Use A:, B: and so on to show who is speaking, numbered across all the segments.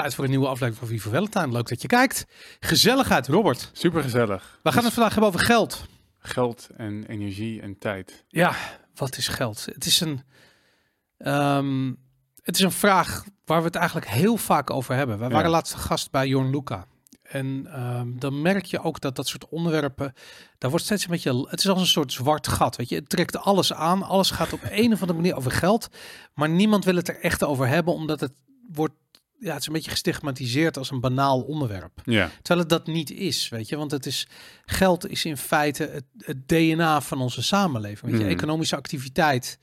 A: tijd voor een nieuwe aflevering van Viva Valentine. Leuk dat je kijkt. Gezelligheid, Robert.
B: Super gezellig.
A: We gaan het vandaag hebben over geld.
B: Geld en energie en tijd.
A: Ja, wat is geld? Het is een, ehm, het is een vraag waar we het eigenlijk heel vaak over hebben. Wij
B: Ja.
A: waren laatste gast bij Jorn Luca. En ehm, dan merk je ook dat dat soort onderwerpen, daar wordt steeds een beetje, het is als een soort zwart gat, weet je. Het trekt alles aan, alles gaat op een of andere manier over geld, maar niemand wil het er echt over hebben, omdat het wordt, ja, het is een beetje gestigmatiseerd als een banaal onderwerp.
B: Ja.
A: Terwijl het dat niet is, weet je. Want het is, geld is in feite het, het DNA van onze samenleving. Weet je,
B: Mhm.
A: economische activiteit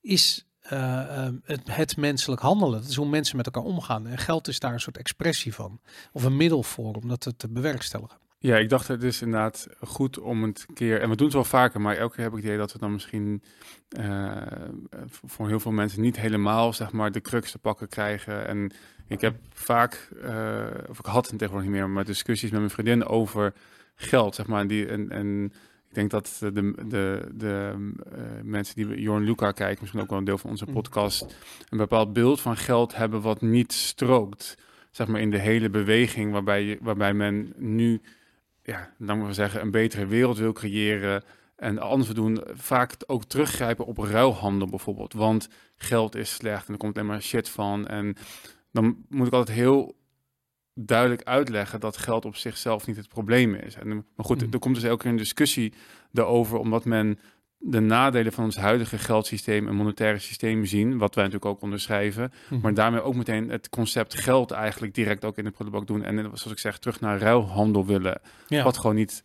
A: is eh, eh, het, het menselijk handelen. Dat is hoe mensen met elkaar omgaan. En geld is daar een soort expressie van. Of een middel voor om dat te, te bewerkstelligen.
B: ja, ik dacht het is inderdaad goed om het een keer, en we doen het wel vaker, maar elke keer heb ik het idee dat we dan misschien eh, voor heel veel mensen niet helemaal, zeg maar, de crux te pakken krijgen. En ik heb vaak, eh, of ik had het tegenwoordig niet meer, maar discussies met mijn vriendin over geld, zeg maar. En, die, en, en ik denk dat de, de, de eh, mensen die Jorn Luca kijken, misschien ook wel een deel van onze
A: Mm.
B: podcast, een bepaald beeld van geld hebben wat niet strookt. Zeg maar in de hele beweging waarbij, je, waarbij men nu, ja, dan moeten we zeggen, een betere wereld wil creëren. En anders we doen vaak ook teruggrijpen op ruilhandel bijvoorbeeld. Want geld is slecht en er komt alleen maar shit van. En dan moet ik altijd heel duidelijk uitleggen dat geld op zichzelf niet het probleem is. En, maar goed,
A: Mm.
B: er komt dus elke keer een discussie daarover, omdat men de nadelen van ons huidige geldsysteem en monetaire systeem zien, wat wij natuurlijk ook onderschrijven, maar daarmee ook meteen het concept geld eigenlijk direct ook in de prullenbak doen. En zoals ik zeg, terug naar ruilhandel willen,
A: ja.
B: wat gewoon niet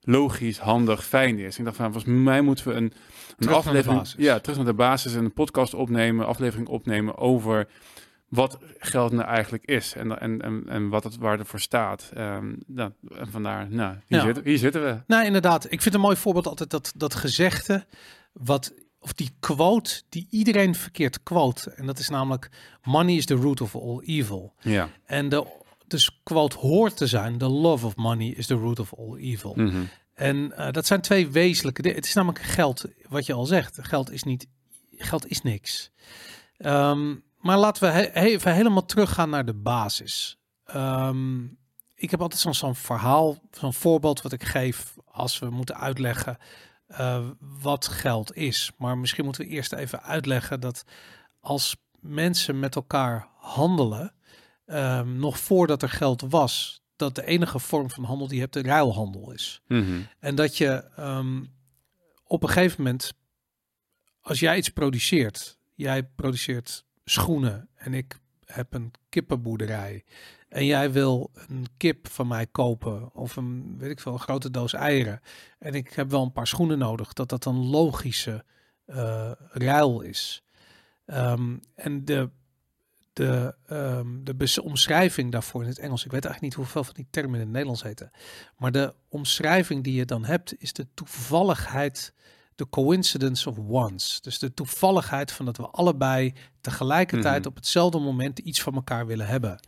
B: logisch, handig, fijn is. Ik dacht van, volgens mij moeten we een, een aflevering, ja, terug naar de basis en een podcast opnemen, aflevering opnemen over wat geld nou eigenlijk is en, en, en, en wat het waar ervoor staat. Ehm, nou, en vandaar, nou, hier,
A: Ja.
B: zitten, hier zitten we.
A: Nou, inderdaad. Ik vind een mooi voorbeeld altijd dat, dat gezegde, wat, of die quote die iedereen verkeerd quote. En dat is namelijk, money is the root of all evil.
B: Ja.
A: En de dus quote hoort te zijn, the love of money is the root of all evil.
B: Mhm.
A: En eh, dat zijn twee wezenlijke dingen. Het is namelijk geld, wat je al zegt. Geld is niet, geld is niks. Ehm, maar laten we he- even helemaal teruggaan naar de basis. Ehm, ik heb altijd zo'n zo'n verhaal, zo'n voorbeeld wat ik geef als we moeten uitleggen eh, wat geld is. Maar misschien moeten we eerst even uitleggen dat als mensen met elkaar handelen, ehm, nog voordat er geld was, dat de enige vorm van handel die je hebt de ruilhandel is.
B: Mhm.
A: En dat je ehm, op een gegeven moment, als jij iets produceert, jij produceert schoenen en ik heb een kippenboerderij en jij wil een kip van mij kopen of een, weet ik veel, een grote doos eieren en ik heb wel een paar schoenen nodig, dat dat een logische eh, ruil is. Ehm, en de, de, ehm, de omschrijving daarvoor in het Engels, ik weet eigenlijk niet hoeveel van die termen in het Nederlands heten, maar de omschrijving die je dan hebt, is de toevalligheid, de coincidence of ones. Dus de toevalligheid van dat we allebei tegelijkertijd
B: Mhm.
A: op hetzelfde moment iets van elkaar willen hebben.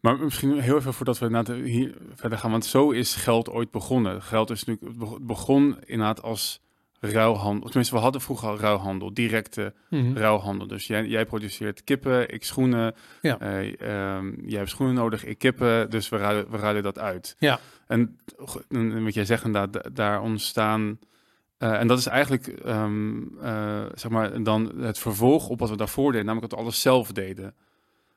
B: Maar misschien heel even voordat we inderdaad hier verder gaan, want zo is geld ooit begonnen. Geld is natuurlijk begon inderdaad als ruilhandel. Tenminste, we hadden vroeger al ruilhandel, directe ruilhandel. Dus jij, jij produceert kippen, ik schoenen.
A: Ja.
B: Eh, ehm, jij hebt schoenen nodig, ik kippen. Dus we ruilen, we ruilen dat uit.
A: Ja.
B: En, wat jij zegt inderdaad, da- daar ontstaan... eh, en dat is eigenlijk, ehm, eh, zeg maar, dan het vervolg op wat we daarvoor deden. Namelijk dat we alles zelf deden.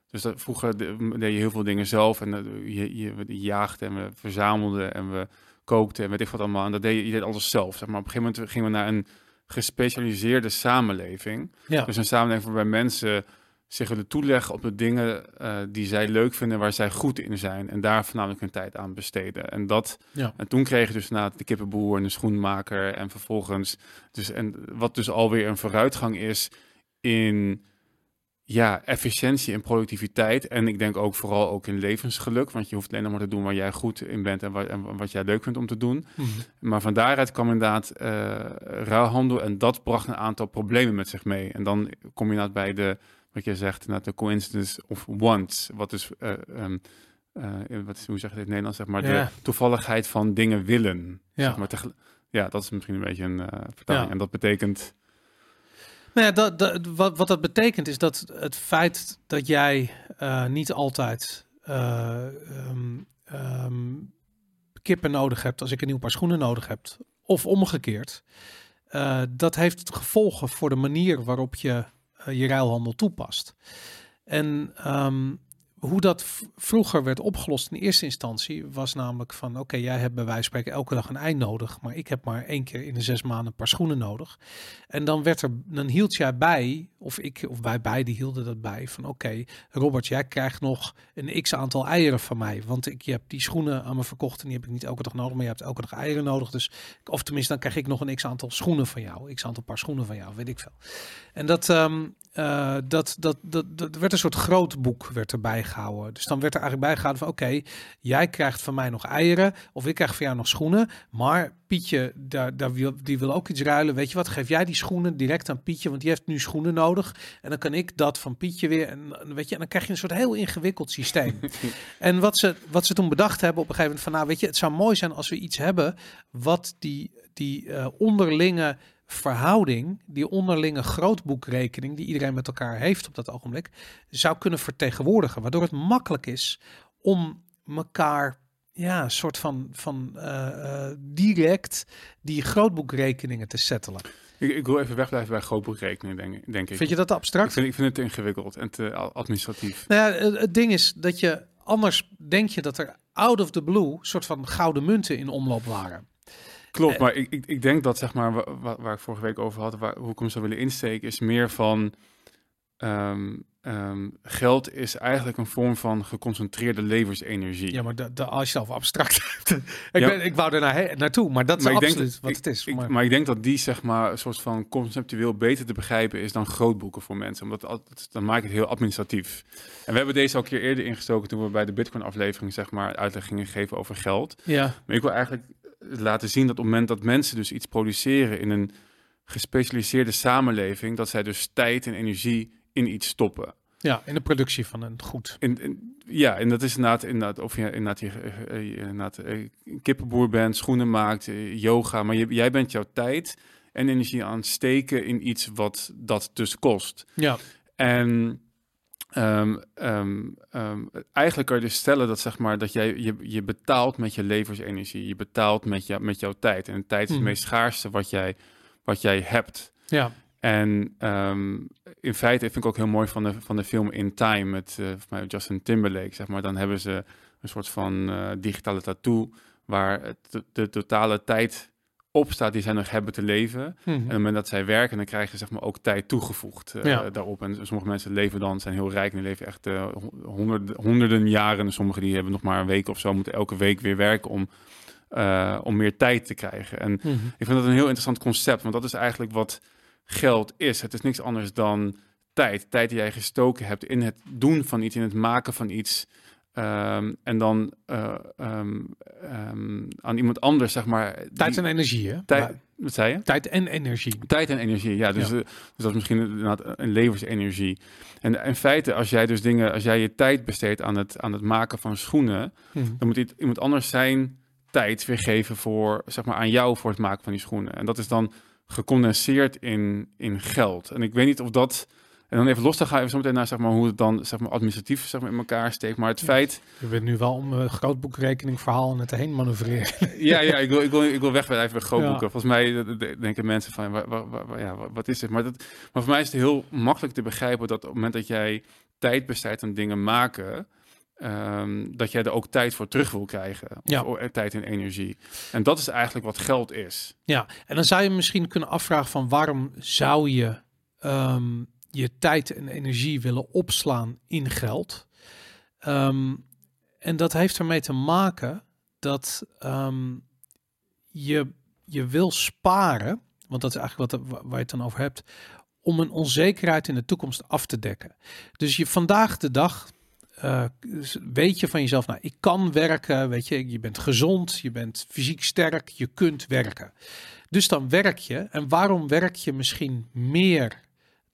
B: Dus dat, vroeger de- deed je heel veel dingen zelf. En eh, je, je, we jaagden en we verzamelden en we kookten en weet ik wat allemaal. En dat deed je, je deed alles zelf. Zeg maar. Op een gegeven moment gingen we naar een gespecialiseerde samenleving.
A: Ja.
B: Dus een samenleving waarbij mensen zich willen toeleggen op de dingen eh, die zij leuk vinden, waar zij goed in zijn. En daar voornamelijk hun tijd aan besteden. En, dat,
A: Ja.
B: en toen kreeg je dus na de kippenboer en de schoenmaker. En vervolgens, dus, en wat dus alweer een vooruitgang is in ja, efficiëntie en productiviteit. En ik denk ook vooral ook in levensgeluk. Want je hoeft alleen maar te doen waar jij goed in bent en wat, en wat jij leuk vindt om te doen.
A: Mhm.
B: Maar van daaruit kwam inderdaad eh ruilhandel en dat bracht een aantal problemen met zich mee. En dan kom je inderdaad bij de, wat je zegt, inderdaad de coincidence of wants. Wat dus, eh, ehm, eh, wat is, hoe zeg je dit in het Nederlands, zeg maar,
A: Ja.
B: de toevalligheid van dingen willen.
A: Ja.
B: Zeg maar, ja, dat is misschien een beetje een eh, vertaling.
A: Ja.
B: En dat betekent,
A: Nou ja, dat, dat, wat, wat dat betekent is dat het feit dat jij niet altijd um, um, kippen nodig hebt als ik een nieuw paar schoenen nodig heb, of omgekeerd, dat heeft gevolgen voor de manier waarop je je ruilhandel toepast. En um, hoe dat vroeger werd opgelost in eerste instantie was namelijk van oké, jij hebt bij wijze van spreken elke dag een ei nodig, maar ik heb maar één keer in de zes maanden een paar schoenen nodig. En dan werd er, dan hield jij bij, of ik of wij beiden hielden dat bij, van oké, Robert, jij krijgt nog een x aantal eieren van mij, want ik je hebt die schoenen aan me verkocht en die heb ik niet elke dag nodig, maar je hebt elke dag eieren nodig, dus of tenminste dan krijg ik nog een x aantal schoenen van jou, x aantal paar schoenen van jou, weet ik veel. En dat um, uh, dat, dat, dat, dat werd een soort groot boek werd erbij gehouden. Dus dan werd er eigenlijk bijgehouden van oké, jij krijgt van mij nog eieren of ik krijg van jou nog schoenen. Maar Pietje, daar, daar wil, die wil ook iets ruilen. Weet je wat, geef jij die schoenen direct aan Pietje, want die heeft nu schoenen nodig. En dan kan ik dat van Pietje weer. En, weet je, en dan krijg je een soort heel ingewikkeld systeem. en wat ze, wat ze toen bedacht hebben op een gegeven moment van nou weet je, het zou mooi zijn als we iets hebben wat die, die uh, onderlinge verhouding, die onderlinge grootboekrekening die iedereen met elkaar heeft op dat ogenblik, zou kunnen vertegenwoordigen. Waardoor het makkelijk is om elkaar ja, een soort van, van uh, uh, direct die grootboekrekeningen te settelen.
B: Ik, ik, wil even wegblijven bij grootboekrekeningen, denk, denk ik.
A: Vind je dat abstract?
B: Ik vind, ik vind het te ingewikkeld en te administratief.
A: Nou ja, het, het ding is dat je anders denk je dat er out of the blue soort van gouden munten in omloop waren.
B: Klopt, maar ik, ik, ik denk dat zeg maar waar, waar ik vorige week over had, waar, hoe ik hem zou willen insteken, is meer van um, um, geld is eigenlijk een vorm van geconcentreerde levensenergie.
A: Ja, maar de, de, als je zelf abstract hebt. ik, ja. ben, ik wou er naar, naartoe, maar dat is maar absoluut wat
B: ik,
A: het is.
B: Ik, maar. maar. ik denk dat die zeg maar een soort van conceptueel beter te begrijpen is dan grootboeken voor mensen. Omdat dan maakt het heel administratief. En we hebben deze al een keer eerder ingestoken toen we bij de Bitcoin aflevering zeg maar uitleg gingen geven over geld.
A: Ja.
B: Maar ik wil eigenlijk laten zien dat op het moment dat mensen dus iets produceren in een gespecialiseerde samenleving, dat zij dus tijd en energie in iets stoppen.
A: Ja, in de productie van een goed.
B: In, in, ja, en dat is inderdaad, inderdaad of je inderdaad, je, uh, inderdaad uh, kippenboer bent, schoenen maakt, uh, yoga, maar je, jij bent jouw tijd en energie aan het steken in iets wat dat dus kost.
A: Ja.
B: En Um, um, um, eigenlijk kan je dus stellen dat, zeg maar, dat jij je, je betaalt met je levensenergie. Je betaalt met, je, met jouw tijd. En tijd is het
A: Mhm.
B: meest schaarste wat jij, wat jij hebt.
A: Ja,
B: En in feite vind ik ook heel mooi van de, van de film In Time met uh, mij Justin Timberlake. Zeg maar. Dan hebben ze een soort van uh, digitale tattoo waar de totale tijd op staat die zij nog hebben te leven.
A: Mhm.
B: En op het moment dat zij werken, dan krijgen ze zeg maar ook tijd toegevoegd uh,
A: Ja.
B: daarop. En sommige mensen leven dan, zijn heel rijk en die leven echt uh, honderden, honderden jaren. En sommigen die hebben nog maar een week of zo, moeten elke week weer werken om, uh, om meer tijd te krijgen. En
A: Mhm.
B: ik vind dat een heel interessant concept, want dat is eigenlijk wat geld is. Het is niks anders dan tijd. Tijd die jij gestoken hebt in het doen van iets, in het maken van iets. Um, en dan uh, um, um, aan iemand anders, zeg maar.
A: Tijd en energie, hè?
B: Tijd, wat zei je?
A: Tijd en energie.
B: Tijd en energie, ja. Dus,
A: Ja.
B: eh, dus dat is misschien inderdaad een levensenergie. En in feite, als jij dus dingen, als jij je tijd besteedt aan het, aan het maken van schoenen,
A: Mhm.
B: dan moet iemand anders zijn tijd weer geven voor, zeg maar, aan jou voor het maken van die schoenen. En dat is dan gecondenseerd in, in geld. En ik weet niet of dat. En dan even los te gaan, even zo meteen naar zeg maar, hoe het dan zeg maar, administratief zeg maar, in elkaar steekt. Maar het
A: Ja.
B: feit.
A: Je bent nu wel om een grootboekrekening verhaal net heen manoeuvreren.
B: Ja, ja ik, wil, ik, wil, ik wil weg bij even grootboeken.
A: Ja.
B: Volgens mij eh, de- denken mensen van, ja, wa- wat is dit? Maar, dat, maar voor mij is het heel makkelijk te begrijpen dat op het moment dat jij tijd besteedt aan dingen maken, ehm, dat jij er ook tijd voor terug wil krijgen. Of
A: Ja.
B: o- tijd en energie. En dat is eigenlijk wat geld is.
A: Ja, en dan zou je misschien kunnen afvragen van waarom zou je ehm, je tijd en energie willen opslaan in geld? Ehm, en dat heeft ermee te maken dat ehm, je, je wil sparen, want dat is eigenlijk wat, waar je het dan over hebt, om een onzekerheid in de toekomst af te dekken. Dus je vandaag de dag eh, weet je van jezelf, nou, ik kan werken, weet je, je bent gezond, je bent fysiek sterk, je kunt werken. Dus dan werk je. En waarom werk je misschien meer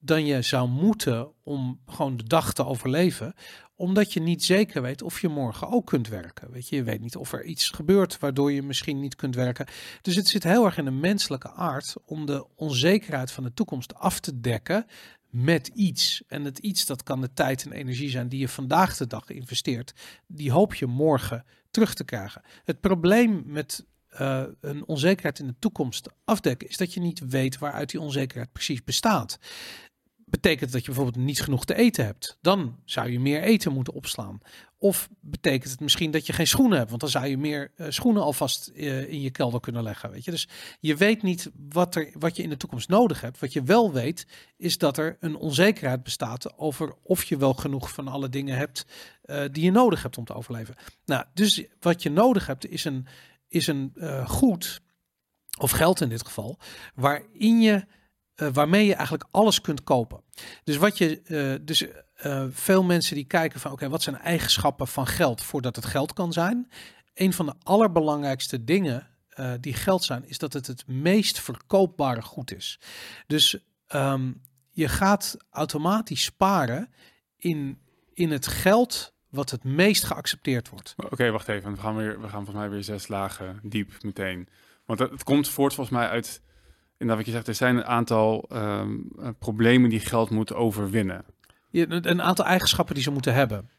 A: dan je zou moeten om gewoon de dag te overleven. Omdat je niet zeker weet of je morgen ook kunt werken. Weet je, je weet niet of er iets gebeurt waardoor je misschien niet kunt werken. Dus het zit heel erg in de menselijke aard om de onzekerheid van de toekomst af te dekken met iets. En het iets, dat kan de tijd en energie zijn die je vandaag de dag investeert. Die hoop je morgen terug te krijgen. Het probleem met uh, een onzekerheid in de toekomst afdekken, is dat je niet weet waaruit die onzekerheid precies bestaat. Betekent dat je bijvoorbeeld niet genoeg te eten hebt? Dan zou je meer eten moeten opslaan. Of betekent het misschien dat je geen schoenen hebt? Want dan zou je meer uh, schoenen alvast uh, in je kelder kunnen leggen. Weet je? Dus je weet niet wat, er, wat je in de toekomst nodig hebt. Wat je wel weet, is dat er een onzekerheid bestaat over of je wel genoeg van alle dingen hebt uh, die je nodig hebt om te overleven. Nou, dus wat je nodig hebt, is een, is een goed, of geld in dit geval, waarin je, uh, waarmee je eigenlijk alles kunt kopen. Dus wat je, uh, dus veel mensen die kijken van, oké, wat zijn eigenschappen van geld voordat het geld kan zijn? Een van de allerbelangrijkste dingen die geld zijn, is dat het het meest verkoopbare goed is. Dus um, je gaat automatisch sparen in, in het geld wat het meest geaccepteerd wordt.
B: Oké, wacht even. We gaan, weer, we gaan volgens mij weer zes lagen diep meteen. Want het komt voort volgens mij uit, in dat wat je zegt, er zijn een aantal um, problemen die geld moet overwinnen.
A: Ja, een aantal eigenschappen die ze moeten hebben.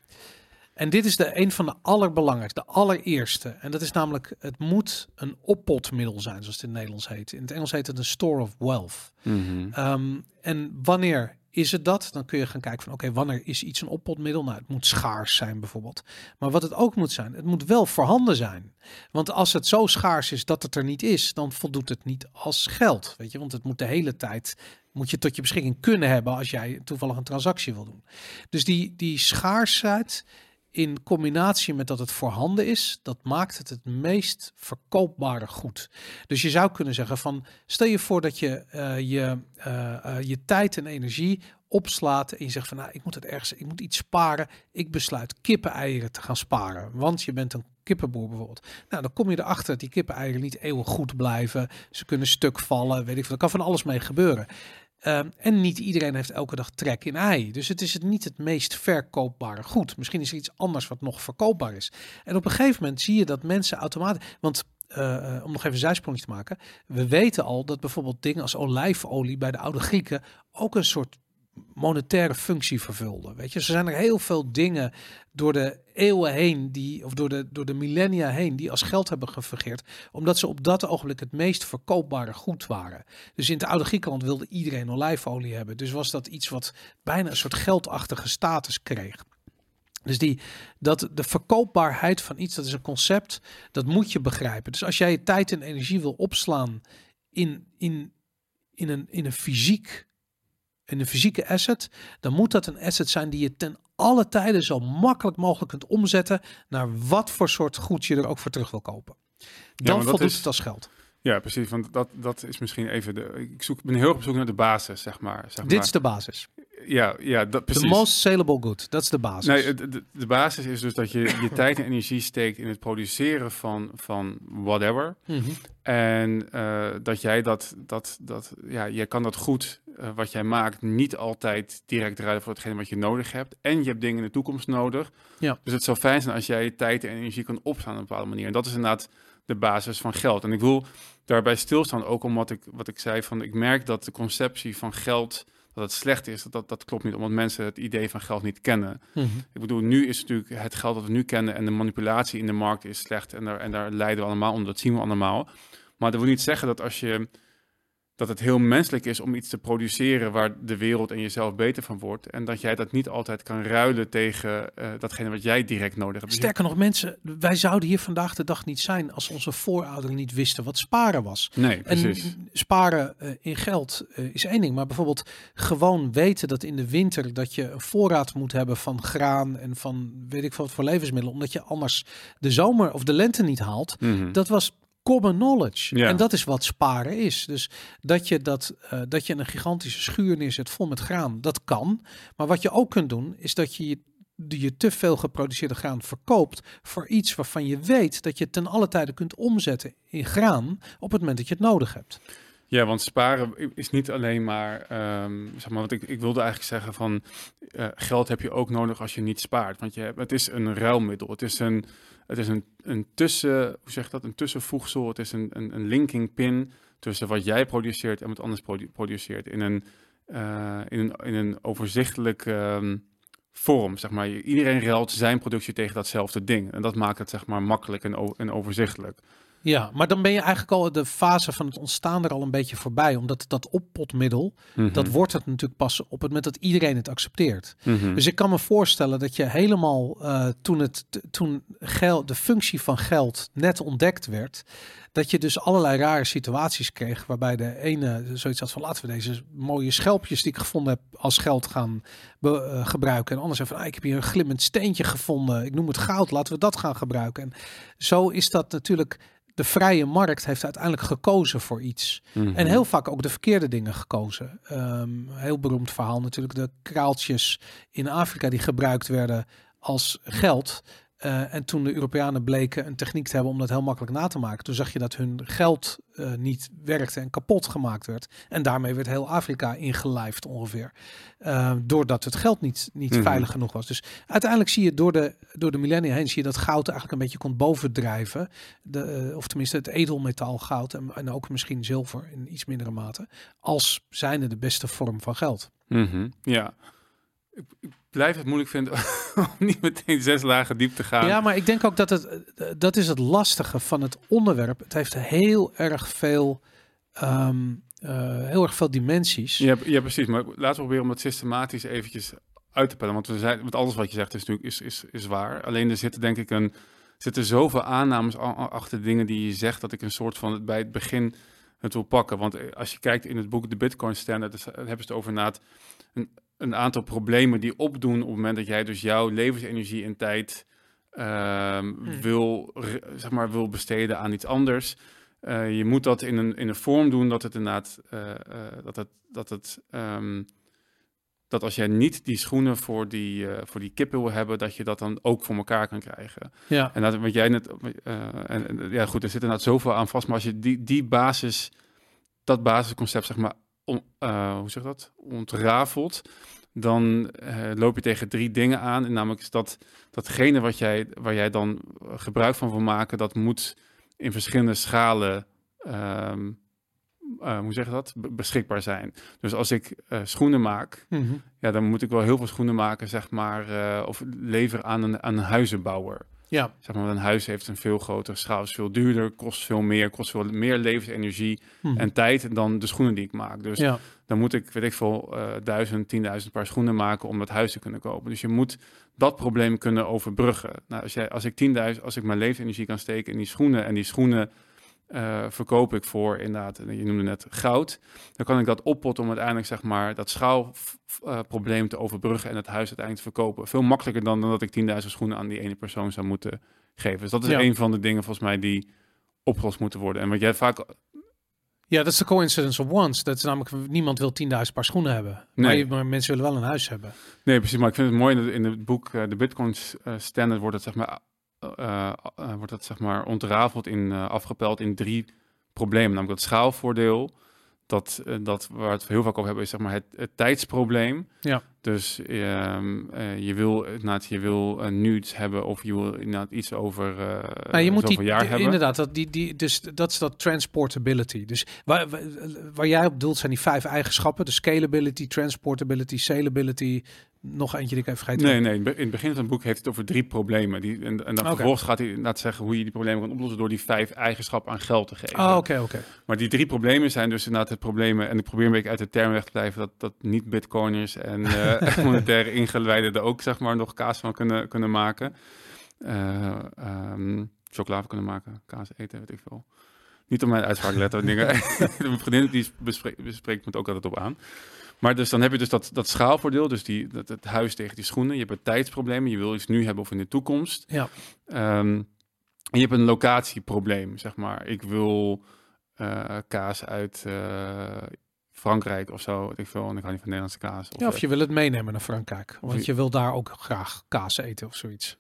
A: En dit is de een van de allerbelangrijkste, de allereerste. En dat is namelijk, het moet een oppotmiddel zijn, zoals het in het Nederlands heet. In het Engels heet het een store of wealth. Mm -hmm. um, en wanneer is het dat? Dan kun je gaan kijken van oké, wanneer is iets een oppotmiddel? Nou, het moet schaars zijn bijvoorbeeld. Maar wat het ook moet zijn, het moet wel voorhanden zijn. Want als het zo schaars is dat het er niet is, dan voldoet het niet als geld. Weet je, want het moet de hele tijd moet je tot je beschikking kunnen hebben als jij toevallig een transactie wil doen. Dus die, die schaarsheid in combinatie met dat het voorhanden is, dat maakt het het meest verkoopbare goed. Dus je zou kunnen zeggen van, stel je voor dat je uh, je, uh, uh, je tijd en energie opslaat en je zegt van, nou, ik moet het ergens, ik moet iets sparen. Ik besluit kippeneieren te gaan sparen, want je bent een kippenboer bijvoorbeeld. Nou, dan kom je erachter dat die kippeneieren niet eeuwig goed blijven. Ze kunnen stuk vallen, weet ik veel. Er kan van alles mee gebeuren. Um, en niet iedereen heeft elke dag trek in ei. Dus het is het niet het meest verkoopbare goed. Misschien is er iets anders wat nog verkoopbaar is. En op een gegeven moment zie je dat mensen automatisch. Want uh, om nog even een zijsprongje te maken. We weten al dat bijvoorbeeld dingen als olijfolie bij de oude Grieken ook een soort monetaire functie vervulde. Weet je, er zijn er heel veel dingen door de eeuwen heen, die, of door de, door de millennia heen, die als geld hebben gefungeerd, omdat ze op dat ogenblik het meest verkoopbare goed waren. Dus in het oude Griekenland wilde iedereen olijfolie hebben. Dus was dat iets wat bijna een soort geldachtige status kreeg. Dus die, dat de verkoopbaarheid van iets, dat is een concept, dat moet je begrijpen. Dus als jij je tijd en energie wil opslaan in, in, in, een, in een fysiek een fysieke asset, dan moet dat een asset zijn die je ten alle tijden zo makkelijk mogelijk kunt omzetten naar wat voor soort goed je er ook voor terug wil kopen. Dan ja, voldoet is, het als geld.
B: Ja, precies. Want dat, dat is misschien even de. Ik zoek, ben heel erg op zoek naar de basis, zeg maar. Zeg
A: Dit
B: maar.
A: is de basis.
B: Ja, ja dat precies.
A: The most saleable good, dat is de basis.
B: Nee, de, basis is dus dat je je tijd en energie steekt in het produceren van, van whatever. Mm -hmm. En uh, dat jij dat, dat, dat, ja, je kan dat goed uh, wat jij maakt niet altijd direct rijden voor hetgeen wat je nodig hebt. En je hebt dingen in de toekomst nodig. Ja. Dus het zou fijn zijn als jij je tijd en energie kan opslaan op een bepaalde manier. En dat is inderdaad de basis van geld. En ik wil daarbij stilstaan ook omdat ik, wat ik zei, van ik merk dat de conceptie van geld dat het slecht is, dat, dat klopt niet, omdat mensen het idee van geld niet kennen. Mm -hmm. Ik bedoel, nu is natuurlijk het geld dat we nu kennen en de manipulatie in de markt is slecht en daar, en daar lijden we allemaal onder, dat zien we allemaal. Maar dat wil niet zeggen dat als je dat het heel menselijk is om iets te produceren waar de wereld en jezelf beter van wordt. En dat jij dat niet altijd kan ruilen tegen uh, datgene wat jij direct nodig hebt.
A: Sterker nog, mensen, wij zouden hier vandaag de dag niet zijn als onze voorouderen niet wisten wat sparen was.
B: Nee, precies.
A: En sparen uh, in geld uh, is één ding, maar bijvoorbeeld gewoon weten dat in de winter dat je een voorraad moet hebben van graan en van weet ik wat voor levensmiddelen, omdat je anders de zomer of de lente niet haalt. Mm -hmm. Dat was common knowledge. Ja. En dat is wat sparen is. Dus dat je, dat, uh, dat je een gigantische schuur neerzet vol met graan, dat kan. Maar wat je ook kunt doen, is dat je je te veel geproduceerde graan verkoopt voor iets waarvan je weet dat je ten alle tijde kunt omzetten in graan op het moment dat je het nodig hebt.
B: Ja, want sparen is niet alleen maar, ehm, zeg maar, wat ik, ik wilde eigenlijk zeggen van eh, geld heb je ook nodig als je niet spaart. Want je, het is een ruilmiddel. Het is een, het is een, een tussen, hoe zeg dat, een tussenvoegsel. Het is een, een, een linking pin tussen wat jij produceert en wat anders produ- produceert in een, eh, in een, in een overzichtelijk ehm, vorm. Zeg maar. Iedereen ruilt zijn productie tegen datzelfde ding. En dat maakt het zeg maar makkelijk en, en overzichtelijk.
A: Ja, maar dan ben je eigenlijk al de fase van het ontstaan er al een beetje voorbij. Omdat dat oppotmiddel, dat
B: Mhm.
A: wordt het natuurlijk pas op het moment dat iedereen het accepteert.
B: Mhm.
A: Dus ik kan me voorstellen dat je helemaal eh, toen, het, toen geld, de functie van geld net ontdekt werd, dat je dus allerlei rare situaties kreeg waarbij de ene zoiets had van laten we deze mooie schelpjes die ik gevonden heb als geld gaan eh, gebruiken. En de ander zei van ah, ik heb hier een glimmend steentje gevonden, ik noem het goud, laten we dat gaan gebruiken. En zo is dat natuurlijk, de vrije markt heeft uiteindelijk gekozen voor iets.
B: Mhm.
A: En heel vaak ook de verkeerde dingen gekozen. Ehm, heel beroemd verhaal natuurlijk de kraaltjes in Afrika die gebruikt werden als geld. Eh, en toen de Europeanen bleken een techniek te hebben om dat heel makkelijk na te maken, toen zag je dat hun geld eh, niet werkte en kapot gemaakt werd. En daarmee werd heel Afrika ingelijfd ongeveer. Eh, doordat het geld niet, niet
B: Mhm.
A: veilig genoeg was. Dus uiteindelijk zie je door de, door de millennia heen, zie je dat goud eigenlijk een beetje kon bovendrijven. De, of tenminste het edelmetaal goud en, en ook misschien zilver in iets mindere mate. Als zijnde de beste vorm van geld.
B: Mhm, Ja. Ik, ik blijf het moeilijk vinden om niet meteen zes lagen diep te gaan.
A: Ja, maar ik denk ook dat het, dat is het lastige van het onderwerp. Het heeft heel erg veel, ehm, eh, heel erg veel dimensies.
B: Ja, ja, precies. Maar laten we proberen om het systematisch eventjes uit te pellen. Want, we zijn, want alles wat je zegt is natuurlijk is, is, is waar. Alleen er zitten denk ik een, zitten zoveel aannames achter dingen die je zegt... dat ik een soort van het bij het begin het wil pakken. Want eh, als je kijkt in het boek De Bitcoin Standard... hebben ze het over inderdaad een, een aantal problemen die opdoen... op het moment dat jij dus jouw levensenergie en tijd... ehm,
A: Hmm.
B: wil, zeg maar, wil besteden aan iets anders... Eh, je moet dat in een, in een vorm doen dat het inderdaad eh, eh, dat het, dat het ehm, dat als jij niet die schoenen voor die, voor die kippen wil hebben, dat je dat dan ook voor elkaar kan krijgen.
A: Ja,
B: En dat wat jij net, en, en, ja goed, er zit inderdaad zoveel aan vast, maar als je die, die basis, dat basisconcept zeg maar, on, eh, hoe zeg dat, ontrafelt, dan eh, loop je tegen drie dingen aan. En namelijk is dat datgene wat jij, waar jij dan gebruik van wil maken, dat moet in verschillende schalen, ehm, eh, hoe zeg je dat, Be- beschikbaar zijn. Dus als ik eh, schoenen maak,
A: Mhm.
B: ja, dan moet ik wel heel veel schoenen maken, zeg maar, eh, of leveren aan een, aan een huizenbouwer.
A: Ja.
B: Zeg maar, een huis heeft een veel grotere schaal, is veel duurder, kost veel meer, kost veel meer levensenergie
A: Mhm.
B: en tijd dan de schoenen die ik maak. Dus
A: ja.
B: dan moet ik, weet ik veel, eh duizend, tienduizend paar schoenen maken om dat huis te kunnen kopen. Dus je moet dat probleem kunnen overbruggen. Nou, als, jij, als ik 10.000, als ik mijn levensenergie kan steken in die schoenen en die schoenen eh, verkoop ik voor inderdaad, je noemde net goud, dan kan ik dat oppotten om uiteindelijk zeg maar dat schaalprobleem te overbruggen en het huis uiteindelijk te verkopen. Veel makkelijker dan, dan dat ik 10.000 schoenen aan die ene persoon zou moeten geven. Dus dat is
A: Ja.
B: een van de dingen volgens mij die opgelost moeten worden. En wat jij vaak
A: ja, dat is de coincidence of once. Dat is namelijk, niemand wil 10.000 paar schoenen hebben. Maar,
B: Nee.
A: je- maar mensen willen wel een huis hebben.
B: Nee, precies. Maar ik vind het mooi in het, in het boek eh, de Bitcoin eh, Standard wordt het zeg maar, eh, wordt het, zeg maar ontrafeld in eh, afgepeld in drie problemen. Namelijk het schaalvoordeel. Dat, dat waar we het heel vaak over hebben is zeg maar het, het tijdsprobleem.
A: Ja.
B: Dus ehm, eh, je wil inderdaad, je wil nu iets hebben of je wil inderdaad iets over uh,
A: Nou, je moet die,
B: jaar
A: die-
B: hebben.
A: inderdaad, dat, die, die, dus dat is dat transportability. Dus waar, waar, waar jij op doelt zijn die vijf eigenschappen. De scalability, transportability, salability. Nog eentje die ik even vergeten
B: Nee, nee. In het begin van het boek heeft het over drie problemen. Die, en, en dan vervolgens gaat hij inderdaad zeggen hoe je die problemen kan oplossen door die vijf eigenschappen aan geld te geven.
A: Oh, oké, oké.
B: Maar die drie problemen zijn dus inderdaad het problemen. En ik probeer een beetje uit de term weg te blijven dat, dat niet-bitcoiners en eh monetaire ingeleiden er ook zeg maar nog kaas van kunnen, kunnen maken. Ehm, chocolade kunnen maken, kaas eten, weet ik veel. Niet op mijn uitspraak letten, dingen. Mijn vriendin die bespreekt, bespreekt me het ook altijd op aan. Maar dus dan heb je dus dat, dat schaalvoordeel, dus die, dat, het huis tegen die schoenen. Je hebt het tijdsprobleem, je wil iets nu hebben of in de toekomst.
A: Ja.
B: Ehm, en je hebt een locatieprobleem, zeg maar. Ik wil eh, kaas uit eh, Frankrijk of zo, ik veel. En ik hou niet van Nederlandse kaas.
A: Ja, of je wil het meenemen naar Frankrijk. Want
B: je-
A: je wil daar ook graag kaas eten of zoiets.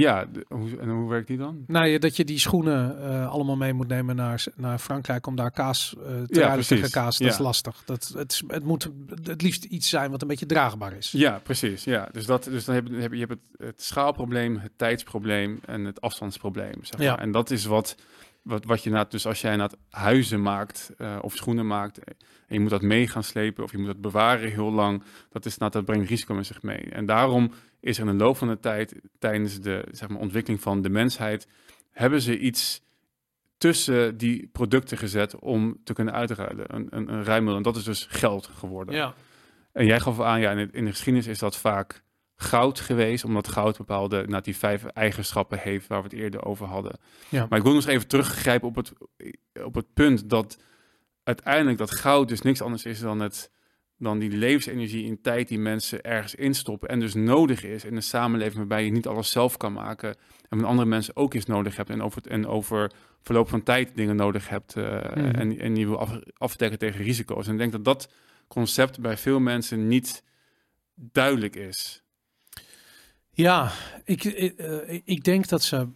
B: Ja, hoe, en hoe werkt die dan?
A: Nou ja, dat je die schoenen eh, allemaal mee moet nemen naar, naar Frankrijk om daar kaas uh, te
B: Ja,
A: ruilen tegen
B: precies.
A: kaas. Dat
B: Ja.
A: is lastig. Dat, het, het moet het liefst iets zijn wat een beetje draagbaar is.
B: Ja, precies. Ja. Dus, dat, dus dan heb je, heb je, hebt het, het schaalprobleem, het tijdsprobleem en het afstandsprobleem. Zeg maar.
A: Ja.
B: En dat is wat, wat, wat je na, dus als jij naar huizen maakt eh, of schoenen maakt en je moet dat mee gaan slepen of je moet dat bewaren heel lang, dat, is, dat brengt risico met zich mee. En daarom is er in de loop van de tijd, tijdens de zeg maar, ontwikkeling van de mensheid, hebben ze iets tussen die producten gezet om te kunnen uitruilen. Een, een, een. En dat is dus geld geworden.
A: Ja.
B: En jij gaf aan, ja, in, het- in de geschiedenis is dat vaak goud geweest, omdat goud bepaalde, nou, die vijf eigenschappen heeft waar we het eerder over hadden.
A: Ja.
B: Maar ik wil nog eens even teruggrijpen op het, op het punt dat uiteindelijk dat goud dus niks anders is dan, het, dan die levensenergie in tijd die mensen ergens instoppen en dus nodig is in een samenleving waarbij je niet alles zelf kan maken en van andere mensen ook iets nodig hebt en over, het, en over verloop van tijd dingen nodig hebt eh,
A: Mhm.
B: en, en die wil af, afdekken tegen risico's. En ik denk dat dat concept bij veel mensen niet duidelijk is.
A: Ja, ik, ik, eh, ik denk dat ze.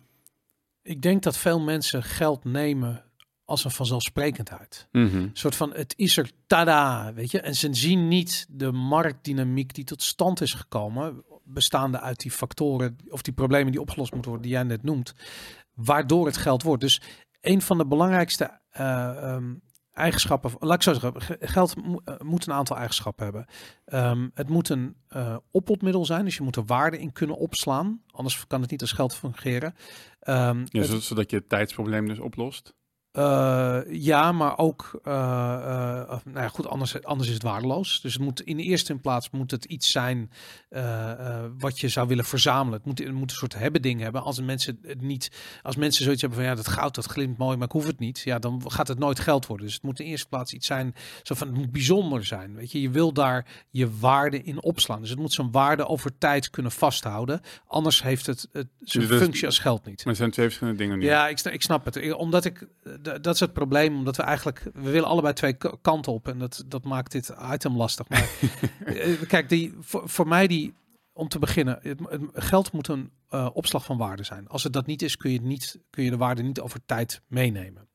A: Ik denk dat veel mensen geld nemen als een vanzelfsprekendheid. Een soort van het is er, tada, weet je. En ze zien niet de marktdynamiek die tot stand is gekomen, bestaande uit die factoren of die problemen die opgelost moeten worden, die jij net noemt, waardoor het geld wordt. Dus een van de belangrijkste eh, ehm, eigenschappen, laat ik zo zeggen, ge- geld mo- eh, moet een aantal eigenschappen hebben. Ehm, het moet een eh oppotmiddel zijn, dus je moet er waarde in kunnen opslaan, anders kan het niet als geld fungeren. Ehm,
B: Ja,
A: het-
B: zodat je het tijdsprobleem dus oplost.
A: Eh, ja, maar ook, eh, eh, nou ja, goed, anders, anders is het waardeloos. Dus het moet in de eerste plaats moet het iets zijn wat je zou willen verzamelen. Het moet, het moet een soort hebben ding hebben. Als mensen het niet, als mensen zoiets hebben van ja, dat goud dat glimt mooi, maar ik hoef het niet. Ja, dan gaat het nooit geld worden. Dus het moet in de eerste plaats iets zijn, zo van het moet bijzonder zijn. Weet je, je wil daar je waarde in opslaan. Dus het moet zijn waarde over tijd kunnen vasthouden. Anders heeft het, het zijn
B: Dus-
A: functie als geld niet.
B: Maar het zijn twee verschillende dingen nu.
A: Ja, ik, ik snap het. Omdat ik, dat is het probleem, omdat we eigenlijk, we willen allebei twee kanten op en dat, dat maakt dit item lastig. Maar eh, kijk, die, voor, voor mij die, om te beginnen, het, het- geld moet een eh, opslag van waarde zijn. Als het dat niet is, kun je, niet, kun je de waarde niet over tijd meenemen.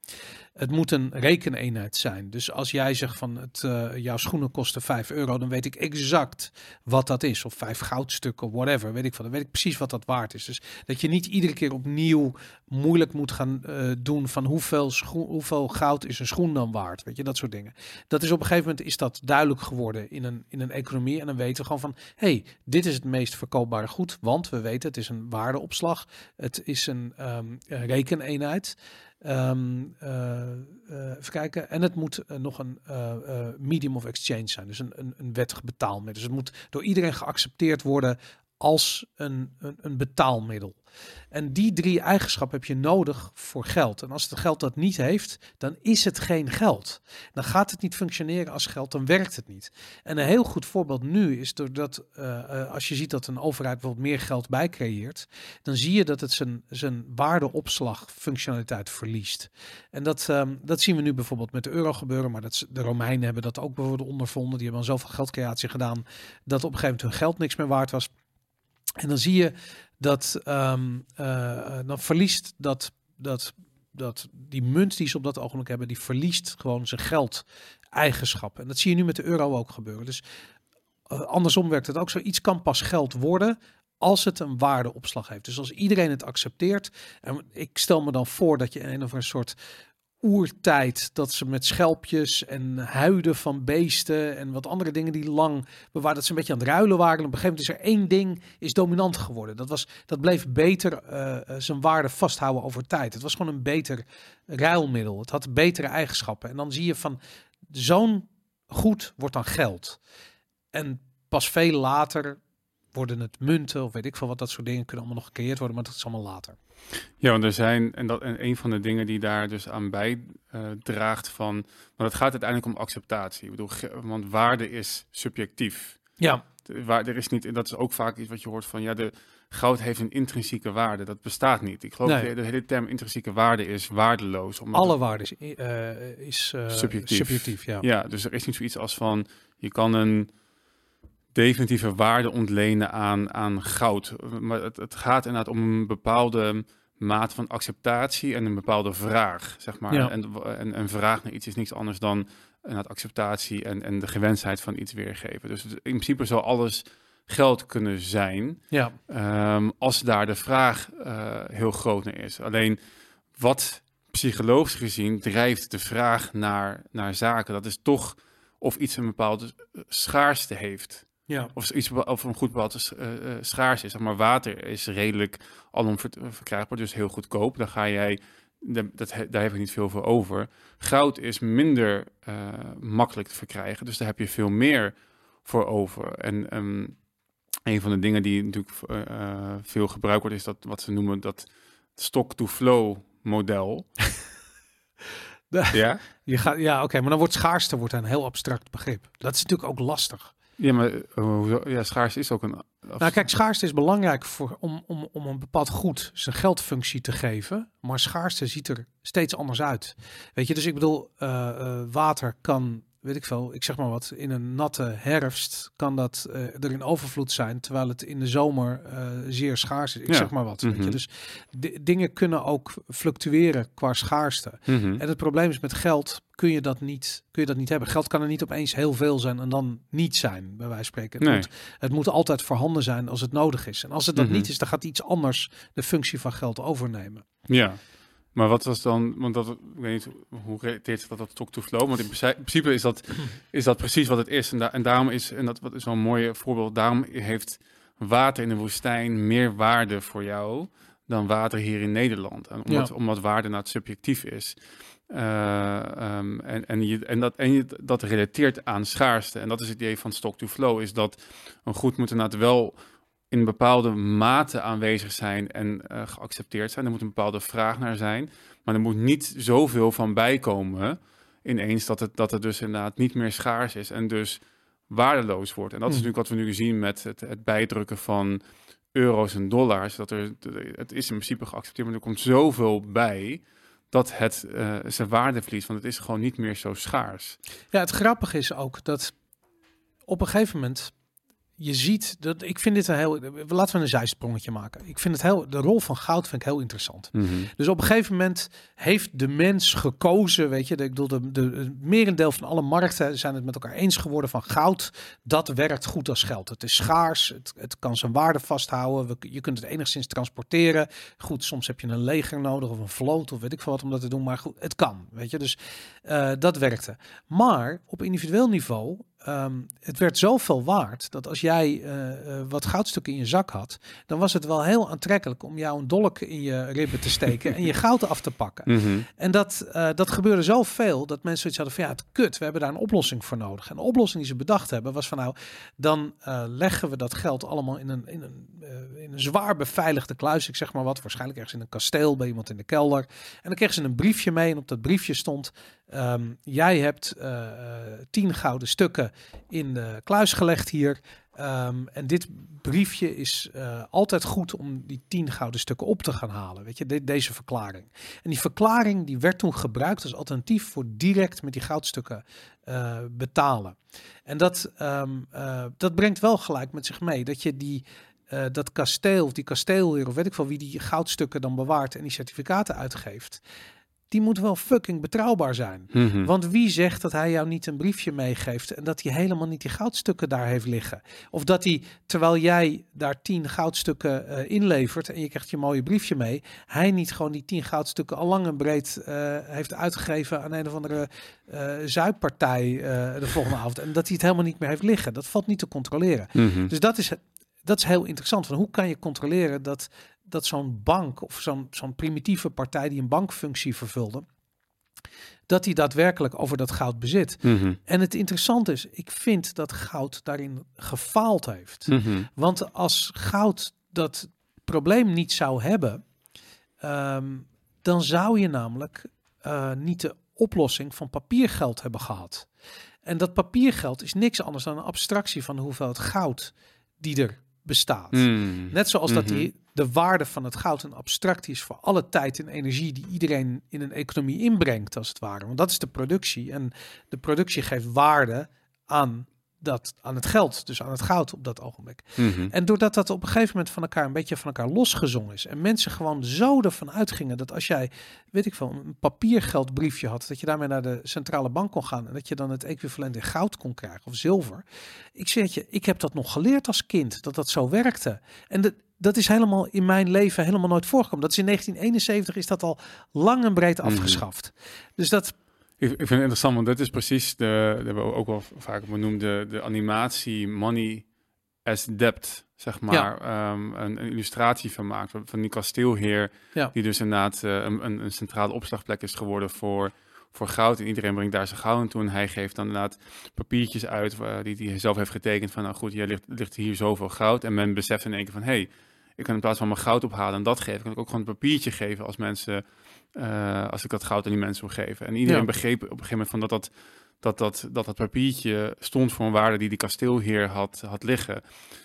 A: Het moet een rekeneenheid zijn. Dus als jij zegt van het, eh, jouw schoenen kosten 5 euro, dan weet ik exact wat dat is. Of vijf goudstukken, whatever. Weet ik van. Dan weet ik precies wat dat waard is. Dus dat je niet iedere keer opnieuw moeilijk moet gaan eh, doen van hoeveel, hoeveel goud is een schoen dan waard. Weet je, dat soort dingen. Dat is op een gegeven moment is dat duidelijk geworden in een, in een economie. En dan weten we gewoon van, hey, dit is het meest verkoopbare goed. Want we weten, het is een waardeopslag. Het is een eh, rekeneenheid. Eh, even kijken. En het moet nog een medium of exchange zijn. Dus een, een, een wettig betaalmiddel. Dus het moet door iedereen geaccepteerd worden als een, een, een betaalmiddel. En die drie eigenschappen heb je nodig voor geld. En als het geld dat niet heeft, dan is het geen geld. Dan gaat het niet functioneren als geld, dan werkt het niet. En een heel goed voorbeeld nu is doordat eh, eh, als je ziet dat een overheid bijvoorbeeld meer geld bijcreëert, dan zie je dat het zijn, zijn waardeopslagfunctionaliteit verliest. En dat, ehm, dat zien we nu bijvoorbeeld met de euro gebeuren, maar dat, de Romeinen hebben dat ook bijvoorbeeld ondervonden. Die hebben al zoveel geldcreatie gedaan dat op een gegeven moment hun geld niks meer waard was. En dan zie je dat ehm, eh, dan verliest dat, dat, dat die munt die ze op dat ogenblik hebben, die verliest gewoon zijn geld eigenschappen. En dat zie je nu met de euro ook gebeuren. Dus eh, andersom werkt het ook zo. Iets kan pas geld worden als het een waardeopslag heeft. Dus als iedereen het accepteert. En ik stel me dan voor dat je een of een soort oertijd dat ze met schelpjes en huiden van beesten en wat andere dingen die lang bewaard dat ze een beetje aan het ruilen waren. En op een gegeven moment is er één ding is dominant geworden. Dat was dat bleef beter eh, eh, zijn waarde vasthouden over tijd. Het was gewoon een beter ruilmiddel. Het had betere eigenschappen. En dan zie je van zo'n goed wordt dan geld. En pas veel later worden het munten of weet ik veel wat dat soort dingen kunnen allemaal nog gecreëerd worden, maar dat is allemaal later.
B: Ja, want er zijn, en, dat, en een van de dingen die daar dus aan bijdraagt van, want het gaat uiteindelijk om acceptatie. Ik bedoel, want waarde is subjectief.
A: Ja,
B: De- Waar, er is niet, en dat is ook vaak iets wat je hoort van, ja, de goud heeft een intrinsieke waarde. Dat bestaat niet. Ik geloof
A: Nee.
B: dat de hele term intrinsieke waarde is waardeloos. Omdat
A: alle waarde is, eh, is eh,
B: Subjectief.
A: subjectief ja.
B: Ja, dus er is niet zoiets als van, je kan een definitieve waarde ontlenen aan, aan goud. Maar het, het gaat inderdaad om een bepaalde maat van acceptatie en een bepaalde vraag, zeg maar.
A: Ja.
B: En, en een vraag naar iets is niks anders dan inderdaad acceptatie en, en de gewensheid van iets weergeven. Dus in principe zou alles geld kunnen zijn,
A: Ja,
B: ehm, als daar de vraag eh, heel groot naar is. Alleen wat psychologisch gezien drijft de vraag naar, naar zaken, dat is toch of iets een bepaalde schaarste heeft.
A: Ja.
B: Of iets of een goed bepaald uh, uh, schaars is. Zeg maar water is redelijk alom ver verkrijgbaar, dus heel goedkoop. Dan ga jij, dat, daar heb ik niet veel voor over. Goud is minder uh, makkelijk te verkrijgen, dus daar heb je veel meer voor over. En um, een van de dingen die natuurlijk uh, veel gebruikt wordt, is dat wat ze noemen dat stock-to-flow model.
A: De,
B: ja,
A: je gaat, ja oké, okay, maar dan wordt schaarste wordt een heel abstract begrip. Dat is natuurlijk ook lastig.
B: Ja, maar uh, ja, schaarste is ook een.
A: Nou, kijk, schaarste is belangrijk voor, om, om, om een bepaald goed zijn geldfunctie te geven. Maar schaarste ziet er steeds anders uit. Weet je, dus ik bedoel, uh, uh, water kan, weet ik veel, ik zeg maar wat, in een natte herfst kan dat uh, er in overvloed zijn, terwijl het in de zomer uh, zeer schaars is. Ik
B: Ja.
A: zeg maar wat.
B: Mhm.
A: Weet je, dus dingen kunnen ook fluctueren qua schaarste.
B: Mm -hmm.
A: En het probleem is met geld kun je dat niet, kun je dat niet hebben. Geld kan er niet opeens heel veel zijn en dan niet zijn, bij wijze van spreken. Het,
B: Nee.
A: moet, het moet altijd voorhanden zijn als het nodig is. En als het dat
B: Mhm.
A: niet is, dan gaat iets anders de functie van geld overnemen.
B: Ja. Maar wat was dan, want dat, ik weet niet hoe relateert zich dat tot talk to flow, want in principe- in principe is dat, is dat precies wat het is. En, da en daarom is, en dat wat is wel een mooi voorbeeld, daarom heeft water in de woestijn meer waarde voor jou dan water hier in Nederland. En omdat,
A: Ja.
B: omdat waarde nou subjectief is. Eh, ehm, en, en, je, en, dat, en je, dat relateert aan schaarste. En dat is het idee van stock to flow, is dat een goed moet inderdaad wel in bepaalde mate aanwezig zijn en uh, geaccepteerd zijn. Er moet een bepaalde vraag naar zijn. Maar er moet niet zoveel van bijkomen ineens dat het, dat het dus inderdaad niet meer schaars is en dus waardeloos wordt. En dat is
A: Hmm.
B: natuurlijk wat we nu zien met het, het bijdrukken van euro's en dollars. Dat er, het is in principe geaccepteerd, maar er komt zoveel bij dat het uh, zijn waarde verliest, want het is gewoon niet meer zo schaars.
A: Ja, het grappige is ook dat op een gegeven moment je ziet dat ik vind dit een heel. Laten we een zijsprongetje maken. Ik vind het heel. De rol van goud vind ik heel interessant.
B: Mm -hmm.
A: Dus op een gegeven moment heeft de mens gekozen. Weet je, de, ik bedoel, de, de, de merendeel van alle markten zijn het met elkaar eens geworden van goud. Dat werkt goed als geld. Het is schaars. Het, het kan zijn waarde vasthouden. We, je kunt het enigszins transporteren. Goed, soms heb je een leger nodig of een vloot of weet ik veel wat om dat te doen. Maar goed, het kan. Weet je, dus uh, dat werkte. Maar op individueel niveau Um, het werd zoveel waard dat als jij uh, uh, wat goudstukken in je zak had, dan was het wel heel aantrekkelijk om jou een dolk in je ribben te steken en je goud af te pakken.
B: Mm -hmm.
A: En dat, uh, dat gebeurde zoveel dat mensen zoiets hadden van ja, het kut, we hebben daar een oplossing voor nodig. En de oplossing die ze bedacht hebben was van nou, dan leggen we dat geld allemaal in een, in, een, in een zwaar beveiligde kluis, ik zeg maar wat, waarschijnlijk ergens in een kasteel bij iemand in de kelder. En dan kregen ze een briefje mee en op dat briefje stond, um, jij hebt uh, tien gouden stukken in de kluis gelegd hier. Um, en dit briefje is uh, altijd goed om die tien gouden stukken op te gaan halen. Weet je, de, deze verklaring. En die verklaring die werd toen gebruikt als alternatief voor direct met die goudstukken betalen. En dat, uh, dat brengt wel gelijk met zich mee dat je die. Dat kasteel, of die kasteelheer, of weet ik veel wie die goudstukken dan bewaart en die certificaten uitgeeft die moet wel fucking betrouwbaar zijn.
B: Mm
A: Hm.
B: -hmm.
A: Want wie zegt dat hij jou niet een briefje meegeeft en dat hij helemaal niet die goudstukken daar heeft liggen? Of dat hij, terwijl jij daar tien goudstukken uh, inlevert en je krijgt je mooie briefje mee, hij niet gewoon die tien goudstukken al lang en breed uh, heeft uitgegeven aan een of andere uh, zuidpartij de volgende avond en dat hij het helemaal niet meer heeft liggen. Dat valt niet te controleren.
B: Mm -hmm.
A: Dus dat is, dat is heel interessant. Van hoe kan je controleren dat dat zo'n bank of zo'n zo'n primitieve partij die een bankfunctie vervulde, dat die daadwerkelijk over dat goud bezit.
B: Mm -hmm.
A: En het interessante is, ik vind dat goud daarin gefaald heeft.
B: Mm -hmm.
A: Want als goud dat probleem niet zou hebben, um, dan zou je namelijk uh, niet de oplossing van papiergeld hebben gehad. En dat papiergeld is niks anders dan een abstractie van de hoeveelheid goud die er bestaat.
B: Mm.
A: Net zoals dat
B: Mhm.
A: die, de waarde van het goud een abstractie is voor alle tijd en energie die iedereen in een economie inbrengt, als het ware. Want dat is de productie. En de productie geeft waarde aan dat, aan het geld, dus aan het goud op dat ogenblik.
B: Mhm.
A: En doordat dat op een gegeven moment van elkaar een beetje van elkaar losgezongen is. En mensen gewoon zo ervan uitgingen dat als jij, weet ik veel, een papiergeldbriefje had, dat je daarmee naar de centrale bank kon gaan en dat je dan het equivalent in goud kon krijgen of zilver. Ik zeg je, ik heb dat nog geleerd als kind, dat dat zo werkte. En dat, dat is helemaal in mijn leven helemaal nooit voorgekomen. Dat is in 1971 is dat al lang en breed
B: Mhm.
A: afgeschaft. Dus dat,
B: Ik, vind het interessant, want dat is precies de, dat hebben we ook wel vaak benoemd, de, de animatie Money as Debt, zeg maar. Ehm, een, een illustratie van maakt, van die kasteelheer,
A: Ja.
B: die dus inderdaad eh, een, een, een centrale opslagplek is geworden voor, voor goud. En iedereen brengt daar zijn goud naartoe en hij geeft dan inderdaad papiertjes uit eh, die, die hij zelf heeft getekend van, nou goed, hier ligt, ligt hier zoveel goud. En men beseft in één keer van, hé, hey, ik kan in plaats van mijn goud ophalen en dat geven, kan ik ook gewoon een papiertje geven als mensen, eh, als ik dat goud aan die mensen wil geven. En iedereen
A: Ja.
B: begreep op een gegeven moment van dat dat, dat, dat, dat dat papiertje stond voor een waarde die die kasteelheer had, had liggen.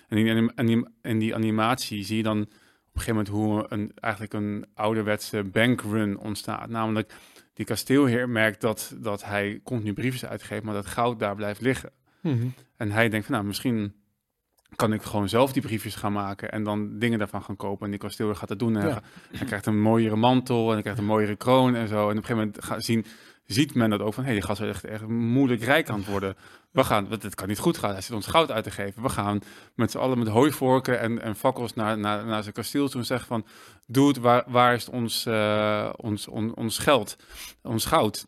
B: En in die, die animatie zie je dan op een gegeven moment hoe een, eigenlijk een ouderwetse bankrun ontstaat. Namelijk, die kasteelheer merkt dat, dat hij continu briefjes uitgeeft, maar dat goud daar blijft liggen.
A: Mhm.
B: En hij denkt van, nou, misschien kan ik gewoon zelf die briefjes gaan maken en dan dingen daarvan gaan kopen. En die kasteel gaat dat doen. En
A: Ja.
B: hij, krijgt een mooiere mantel en hij krijgt een mooiere kroon en zo. En op een gegeven moment ga, zien, ziet men dat ook van, hé, hey, die gast is echt, echt moeilijk rijk aan het worden. We gaan, want het kan niet goed gaan. Hij zit ons goud uit te geven. We gaan met z'n allen met hooivorken en, en fakkels naar, naar, naar zijn kasteel toe en zeggen van, dude, waar, waar is ons, eh, ons, on- ons geld, ons goud?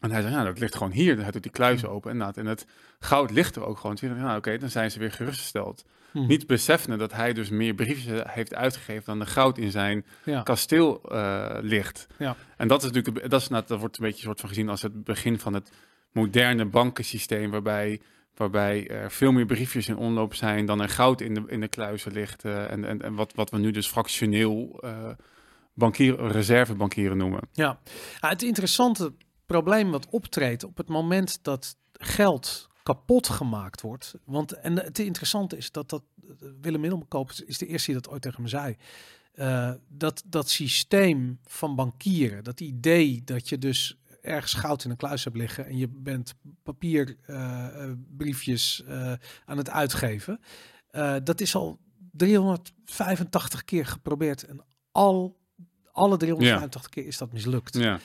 B: En hij zegt, ja, dat ligt gewoon hier. Hij doet die kluis open inderdaad. En het goud ligt er ook gewoon. Dus ja, oké, dan zijn ze weer gerustgesteld.
A: Mhm.
B: Niet beseffende dat hij dus meer briefjes heeft uitgegeven dan de goud in zijn
A: Ja.
B: kasteel eh, ligt.
A: Ja.
B: En dat is natuurlijk, dat, is, dat wordt een beetje soort van gezien als het begin van het moderne bankensysteem, waarbij, waarbij er veel meer briefjes in omloop zijn dan er goud in de, in de kluizen ligt. eh, en, en, en wat, wat we nu dus fractioneel eh bankier, reservebankieren noemen.
A: Ja, Ah, het interessante probleem wat optreedt op het moment dat geld kapot gemaakt wordt. Want en het interessante is dat dat Willem Middelkoop is de eerste die dat ooit tegen me zei. eh, dat dat systeem van bankieren, dat idee dat je dus ergens goud in een kluis hebt liggen en je bent papierbriefjes aan het uitgeven, eh, dat is al 385 keer geprobeerd en al alle 385 keer is dat mislukt.
B: Ja,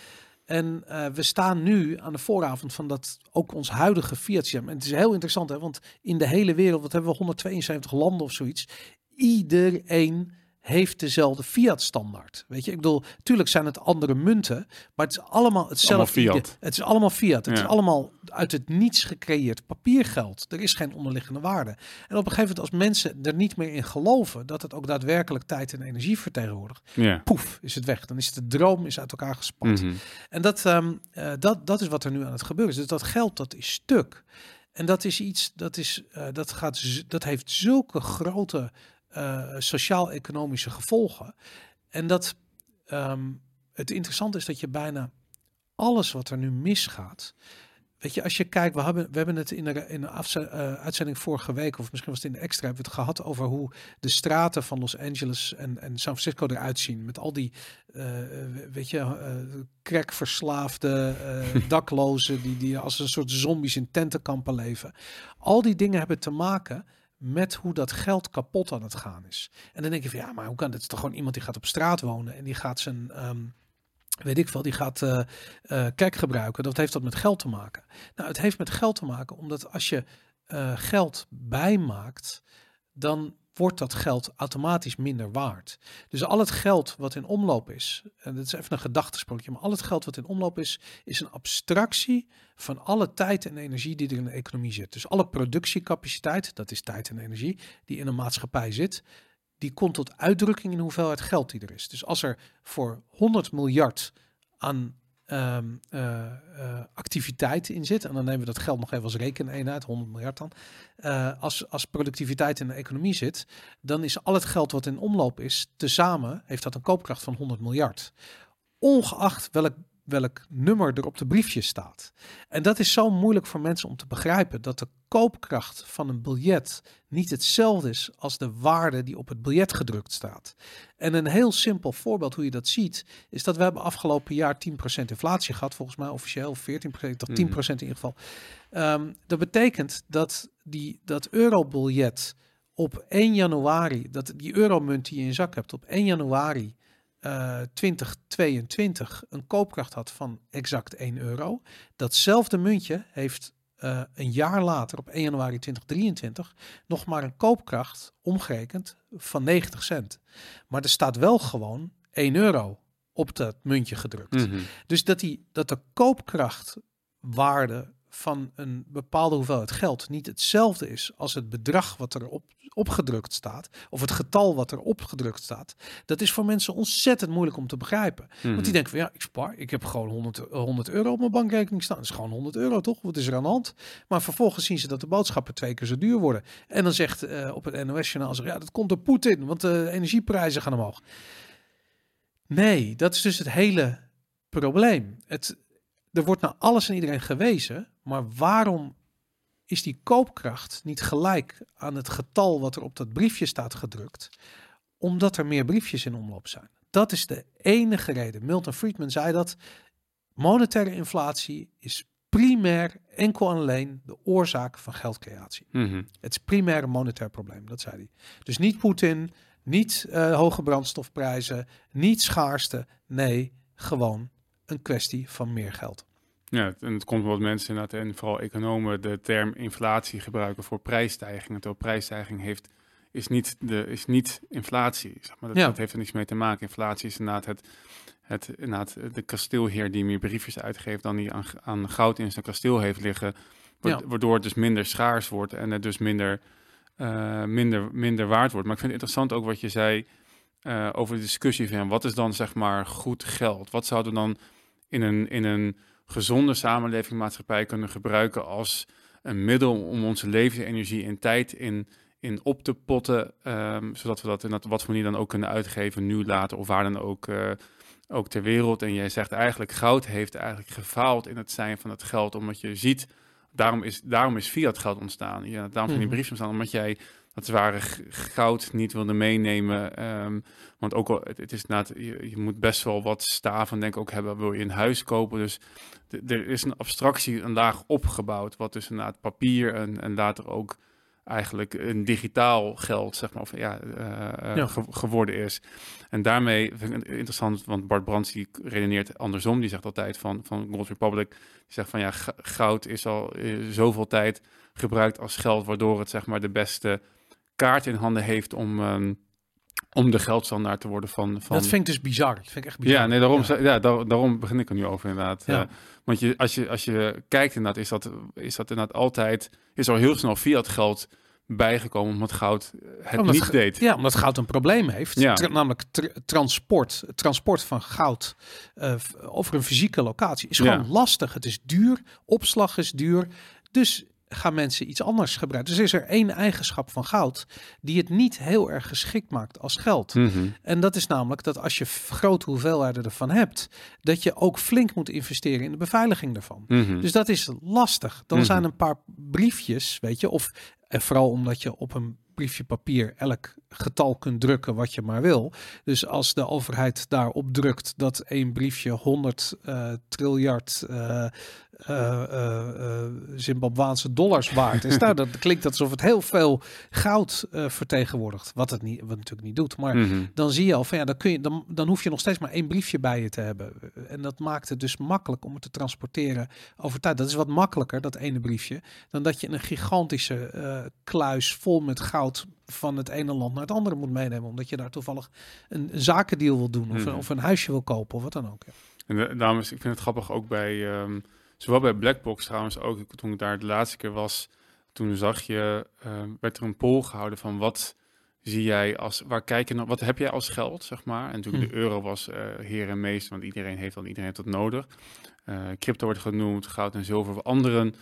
A: En eh, we staan nu aan de vooravond van dat ook ons huidige fiat. En het is heel interessant, hè, want in de hele wereld, wat hebben we 172 landen of zoiets, iedereen heeft dezelfde fiat standaard. Weet je, ik bedoel, tuurlijk zijn het andere munten, maar het is allemaal hetzelfde.
B: Allemaal fiat.
A: Het is allemaal fiat. Het
B: Ja.
A: is allemaal uit het niets gecreëerd papiergeld. Er is geen onderliggende waarde. En op een gegeven moment, als mensen er niet meer in geloven dat het ook daadwerkelijk tijd en energie vertegenwoordigt,
B: ja.
A: poef, is het weg. Dan is het de droom is uit elkaar gespat.
B: Mhm.
A: En dat, ehm, eh, dat, dat is wat er nu aan het gebeuren is. Dus dat geld, dat is stuk. En dat is iets, dat, is, eh, dat, gaat, dat heeft zulke grote eh, sociaal-economische gevolgen. En dat ehm, het interessante is dat je bijna alles wat er nu misgaat. Weet je, als je kijkt, we hebben, we hebben het in de, in de eh, uitzending vorige week, of misschien was het in de extra, hebben we het gehad over hoe de straten van Los Angeles en, en San Francisco eruit zien. Met al die, eh, weet je, eh crackverslaafde, daklozen, die, die als een soort zombies in tentenkampen leven. Al die dingen hebben te maken met hoe dat geld kapot aan het gaan is. En dan denk je van, ja, maar hoe kan dit? Het is toch gewoon iemand die gaat op straat wonen en die gaat zijn... ehm, weet ik veel, die gaat eh eh, kijk gebruiken. Dat heeft dat met geld te maken. Nou, het heeft met geld te maken omdat als je eh, geld bijmaakt, dan wordt dat geld automatisch minder waard. Dus al het geld wat in omloop is, en dat is even een gedachtesprookje, maar al het geld wat in omloop is, is een abstractie van alle tijd en energie die er in de economie zit. Dus alle productiecapaciteit, dat is tijd en energie, die in een maatschappij zit, die komt tot uitdrukking in hoeveelheid geld die er is. Dus als er voor 100 miljard aan ehm, eh, eh, activiteit in zit, en dan nemen we dat geld nog even als rekeneenheid, 100 miljard dan, eh, als, als productiviteit in de economie zit, dan is al het geld wat in omloop is, tezamen heeft dat een koopkracht van 100 miljard. Ongeacht welk, welk nummer er op de briefje staat. En dat is zo moeilijk voor mensen om te begrijpen, dat de koopkracht van een biljet niet hetzelfde is als de waarde die op het biljet gedrukt staat. En een heel simpel voorbeeld hoe je dat ziet, is dat we hebben afgelopen jaar 10% inflatie gehad, volgens mij officieel 14%, toch 10% in ieder geval. Ehm, dat betekent dat die, dat eurobiljet op 1 januari, dat die euromunt die je in je zak hebt op 1 januari uh, 2022 een koopkracht had van exact 1 euro. Datzelfde muntje heeft uh, een jaar later, op 1 januari 2023, nog maar een koopkracht omgerekend van 90 cent. Maar er staat wel gewoon 1 euro op dat muntje gedrukt.
B: Mhm.
A: Dus dat, die, dat de koopkrachtwaarde van een bepaalde hoeveelheid geld niet hetzelfde is als het bedrag wat er op, opgedrukt staat, of het getal wat er opgedrukt staat, dat is voor mensen ontzettend moeilijk om te begrijpen. Want
B: Mhm.
A: die denken van ja, ik spaar, ik heb gewoon 100, eh, 100 euro op mijn bankrekening staan. Dat is gewoon 100 euro toch? Wat is er aan de hand? Maar vervolgens zien ze dat de boodschappen twee keer zo duur worden. En dan zegt eh, op het NOS-journaal, ja, dat komt door Poetin, want de energieprijzen gaan omhoog. Nee, dat is dus het hele probleem. Het, er wordt naar alles en iedereen gewezen, maar waarom is die koopkracht niet gelijk aan het getal wat er op dat briefje staat gedrukt? Omdat er meer briefjes in omloop zijn. Dat is de enige reden. Milton Friedman zei dat monetaire inflatie is primair enkel en alleen de oorzaak van geldcreatie.
B: Mhm.
A: Het is primair een monetair probleem, dat zei hij. Dus niet Poetin, niet eh, hoge brandstofprijzen, niet schaarste. Nee, gewoon een kwestie van meer geld.
B: Ja, het- en het komt omdat mensen inderdaad, en vooral economen, de term inflatie gebruiken voor prijsstijging. Terwijl prijsstijging heeft, is, niet de, is niet inflatie. Zeg maar. dat,
A: Ja.
B: dat heeft er niks mee te maken. Inflatie is inderdaad, het, het, inderdaad de kasteelheer die meer briefjes uitgeeft dan die aan, aan goud in zijn kasteel heeft liggen. Waardoor het dus minder schaars wordt en het dus minder, eh, minder, minder waard wordt. Maar ik vind het interessant ook wat je zei eh, over de discussie van wat is dan zeg maar goed geld? Wat zouden we dan in een, in een gezonde samenleving, maatschappij kunnen gebruiken als een middel om onze levensenergie en tijd in, in op te potten, ehm, zodat we dat in dat wat voor manier dan ook kunnen uitgeven, nu, later of waar dan ook, eh, ook ter wereld. En jij zegt eigenlijk, goud heeft eigenlijk gefaald in het zijn van het geld, omdat je ziet, daarom is, daarom is fiat geld ontstaan. Ja, daarom zijn die
A: Mhm.
B: briefjes ontstaan, omdat jij dat zware goud niet wilde meenemen. ehm, want ook al, het, het is inderdaad, je, je moet best wel wat staven denk ik ook hebben, wil je een huis kopen. Dus er is een abstractie, een laag opgebouwd, wat dus inderdaad papier en, en later ook eigenlijk een digitaal geld, zeg maar, of ja, eh, eh,
A: Ja.
B: ge- geworden is. En daarmee vind ik het interessant, want Bart Brands die redeneert andersom. Die zegt altijd van, van Gold Republic, die zegt van ja, goud is al eh, zoveel tijd gebruikt als geld, waardoor het zeg maar de beste kaart in handen heeft om, ehm, om de geldstandaard te worden van... van
A: Dat vind ik dus bizar. Dat vind ik echt bizar.
B: ja, nee, daarom,
A: Ja.
B: ja. ja daar- daarom begin ik er nu over inderdaad.
A: Ja.
B: Want je, als, je, als je kijkt inderdaad, is dat, is dat inderdaad altijd... Is er al heel snel fiat geld bijgekomen omdat goud het
A: Omdat
B: niet deed.
A: Ja, omdat goud een probleem heeft.
B: Ja.
A: Tra- namelijk tr- transport. Transport van goud eh, over een fysieke locatie is
B: Ja.
A: gewoon lastig. Het is duur. Opslag is duur. Dus gaan mensen iets anders gebruiken. Dus is er één eigenschap van goud die het niet heel erg geschikt maakt als geld.
B: Mhm.
A: En dat is namelijk dat als je grote hoeveelheden ervan hebt, dat je ook flink moet investeren in de beveiliging daarvan.
B: Mhm.
A: Dus dat is lastig. Dan
B: Mhm.
A: zijn een paar briefjes, weet je, of en vooral omdat je op een briefje papier elk getal kunt drukken wat je maar wil. Dus als de overheid daarop drukt dat één briefje 100 eh, triljard eh, Zimbabwaanse dollars waard is, nou, dat klinkt alsof het heel veel goud eh, vertegenwoordigt. Wat het niet, wat het natuurlijk niet doet, maar
B: Mhm.
A: dan zie je al van ja, dan, kun je, dan, dan hoef je nog steeds maar één briefje bij je te hebben. En dat maakt het dus makkelijk om het te transporteren over tijd. Dat is wat makkelijker, dat ene briefje, dan dat je een gigantische eh, kluis vol met goud van het ene land naar het andere moet meenemen. Omdat je daar toevallig een, zakendeal wil doen of, een,
B: Mhm.
A: of een huisje wil kopen of wat dan ook. Ja.
B: En de- is, ik vind het grappig ook bij, ehm, zowel bij Blackbox trouwens ook, toen ik daar de laatste keer was, toen zag je, ehm, werd er een poll gehouden van wat zie jij als, waar kijk je naar, wat heb jij als geld, zeg maar. En natuurlijk
A: Hm.
B: de euro was eh heer en meester, want iedereen heeft dan, iedereen heeft dat nodig. Eh, crypto wordt genoemd, goud en zilver, andere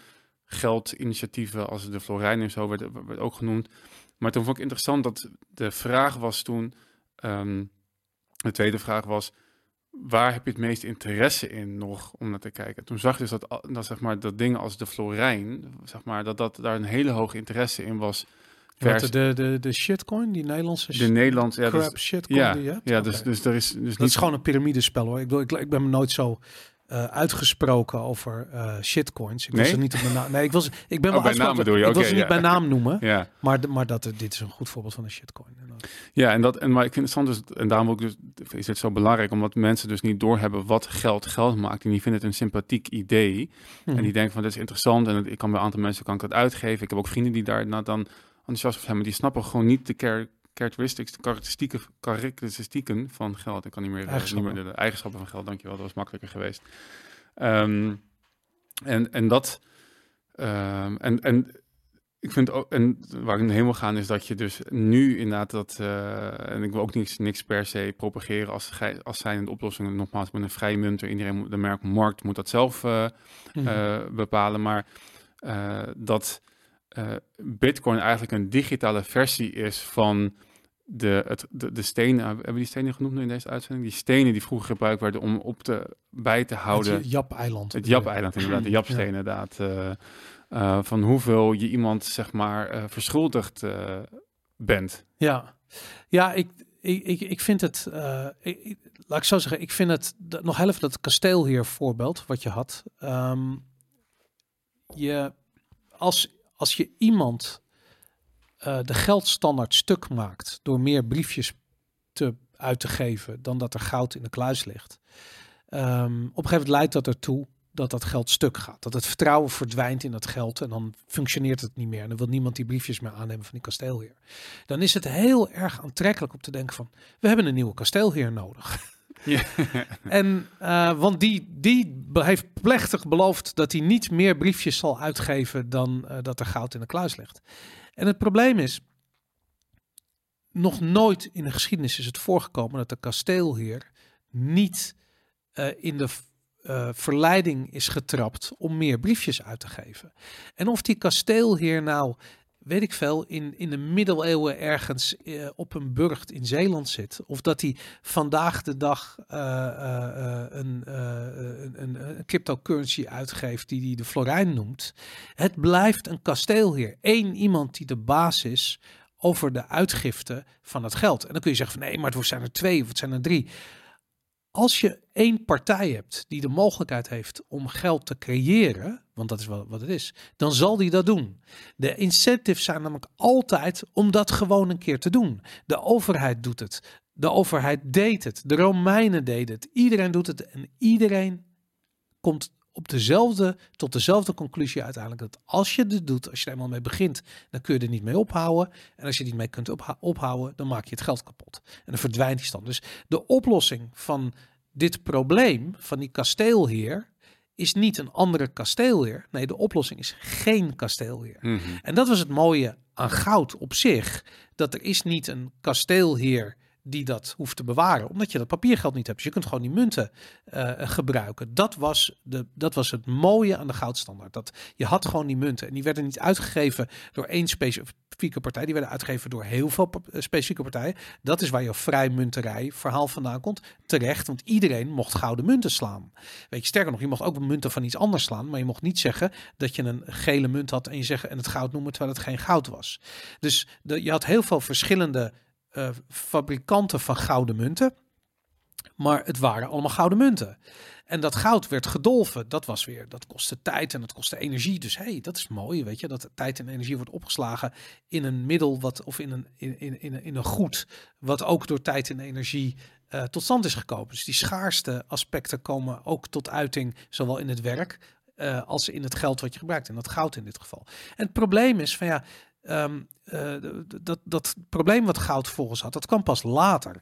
B: geldinitiatieven als de Florijn en zo werd, werd ook genoemd. Maar toen vond ik interessant dat de vraag was toen, ehm, de tweede vraag was, waar heb je het meeste interesse in nog om naar te kijken? Toen zag je dus dat, dat, zeg maar, dat dingen als de Florijn, zeg maar, dat, dat daar een hele hoge interesse in was.
A: Wat,
B: Vers,
A: de, de, de shitcoin, die Nederlandse
B: de Nederlands, ja,
A: crap
B: dus,
A: shitcoin
B: ja,
A: die je hebt?
B: ja dus, dus er is dus
A: Dat
B: niet
A: is gewoon een piramidespel hoor. Ik, bedoel, ik, ik ben me nooit zo eh, uitgesproken over eh, shitcoins. Ik
B: Nee?
A: ze niet op mijn naam. Nee, ik, ze, ik ben
B: Oh,
A: wel
B: bij naam bedoel je,
A: Ik niet bij naam noemen.
B: Ja,
A: Maar, maar dat, dit is een goed voorbeeld van een shitcoin.
B: ja en, dat, en maar ik vind het interessant, dus, en daarom ook dus, is het zo belangrijk, omdat mensen dus niet doorhebben wat geld geld maakt. En die vinden het een sympathiek idee.
A: Mhm.
B: En die denken van, dit is interessant en ik kan bij een aantal mensen kan ik dat uitgeven. Ik heb ook vrienden die daar nou, dan enthousiast over zijn, maar die snappen gewoon niet de char- characteristics, de karakteristieken, karakteristieken van geld. Ik kan niet meer, eh, niet
A: Eigenschappen.
B: meer de, eigenschappen van geld, dankjewel, dat was makkelijker geweest. Ehm, en, en dat, ehm, en, en ik vind ook, en waar ik heen wil gaan is dat je dus nu inderdaad dat, eh, en ik wil ook niks, niks per se propageren als, als zijn de oplossingen, nogmaals, met een vrije munt, iedereen, moet- de merk markt moet dat zelf eh,
A: Mhm.
B: bepalen, maar dat eh, Bitcoin eigenlijk een digitale versie is van de, het, de, de stenen. Hebben we die stenen genoemd nu in deze uitzending? Die stenen die vroeger gebruikt werden om op te, bij te houden.
A: Het Jap-eiland.
B: Het Jap-eiland inderdaad, de Japsteen
A: Ja.
B: inderdaad. eh, eh, van hoeveel je iemand zeg maar verschuldigd bent.
A: Ja, ja ik, ik, ik, ik vind het, ik, laat ik zo zeggen, ik vind het, nog heel even dat kasteel hier voorbeeld wat je had. Ehm, je, als, als je iemand eh, de geldstandaard stuk maakt door meer briefjes te, uit te geven dan dat er goud in de kluis ligt. ehm, op een gegeven moment leidt dat ertoe dat dat geld stuk gaat. Dat het vertrouwen verdwijnt in dat geld en dan functioneert het niet meer. En dan wil niemand die briefjes meer aannemen van die kasteelheer. Dan is het heel erg aantrekkelijk om te denken van, we hebben een nieuwe kasteelheer nodig. En, eh, want die, die heeft plechtig beloofd dat hij niet meer briefjes zal uitgeven dan eh, dat er goud in de kluis ligt. En het probleem is, nog nooit in de geschiedenis is het voorgekomen dat de kasteelheer niet eh, in de verleiding is getrapt om meer briefjes uit te geven. En of die kasteelheer nou, weet ik veel, in, in de middeleeuwen ergens eh, op een burcht in Zeeland zit, of dat hij vandaag de dag eh, eh, een, een, een, cryptocurrency uitgeeft die hij de Florijn noemt. Het blijft een kasteelheer. Eén iemand die de baas is over de uitgifte van het geld. En dan kun je zeggen van nee, maar het zijn er twee of het zijn er drie. Als je één partij hebt die de mogelijkheid heeft om geld te creëren, want dat is wat het is, dan zal die dat doen. De incentives zijn namelijk altijd om dat gewoon een keer te doen. De overheid doet het. De overheid deed het. De Romeinen deden het. Iedereen doet het en iedereen komt op dezelfde, tot dezelfde conclusie uiteindelijk. Dat als je dit doet, als je er eenmaal mee begint, dan kun je er niet mee ophouden. En als je niet mee kunt ophouden, dan maak je het geld kapot. En dan verdwijnt die stand. Dus de oplossing van dit probleem, van die kasteelheer, is niet een andere kasteelheer. Nee, de oplossing is geen kasteelheer.
B: Mhm.
A: En dat was het mooie aan goud op zich. Dat er is niet een kasteelheer die dat hoeft te bewaren. Omdat je dat papiergeld niet hebt. Dus je kunt gewoon die munten eh, gebruiken. Dat was, de, dat was het mooie aan de goudstandaard. Dat je had gewoon die munten. En die werden niet uitgegeven door één specifieke partij. Die werden uitgegeven door heel veel eh, specifieke partijen. Dat is waar je vrijmunterij verhaal vandaan komt. Terecht, want iedereen mocht gouden munten slaan. Weet je, sterker nog, je mocht ook munten van iets anders slaan. Maar je mocht niet zeggen dat je een gele munt had en je zeggen en het goud noemen terwijl het geen goud was. Dus de, je had heel veel verschillende eh, fabrikanten van gouden munten. Maar het waren allemaal gouden munten. En dat goud werd gedolven. Dat was weer, dat kostte tijd en dat kostte energie. Dus hey, dat is mooi, weet je, dat tijd en energie wordt opgeslagen in een middel wat of in een, in, in, in, in een goed wat ook door tijd en energie eh, tot stand is gekomen. Dus die schaarste aspecten komen ook tot uiting, zowel in het werk eh, als in het geld wat je gebruikt. En dat goud in dit geval. En het probleem is van ja, ehm, eh, dat, dat probleem wat goud volgens had, dat kwam pas later.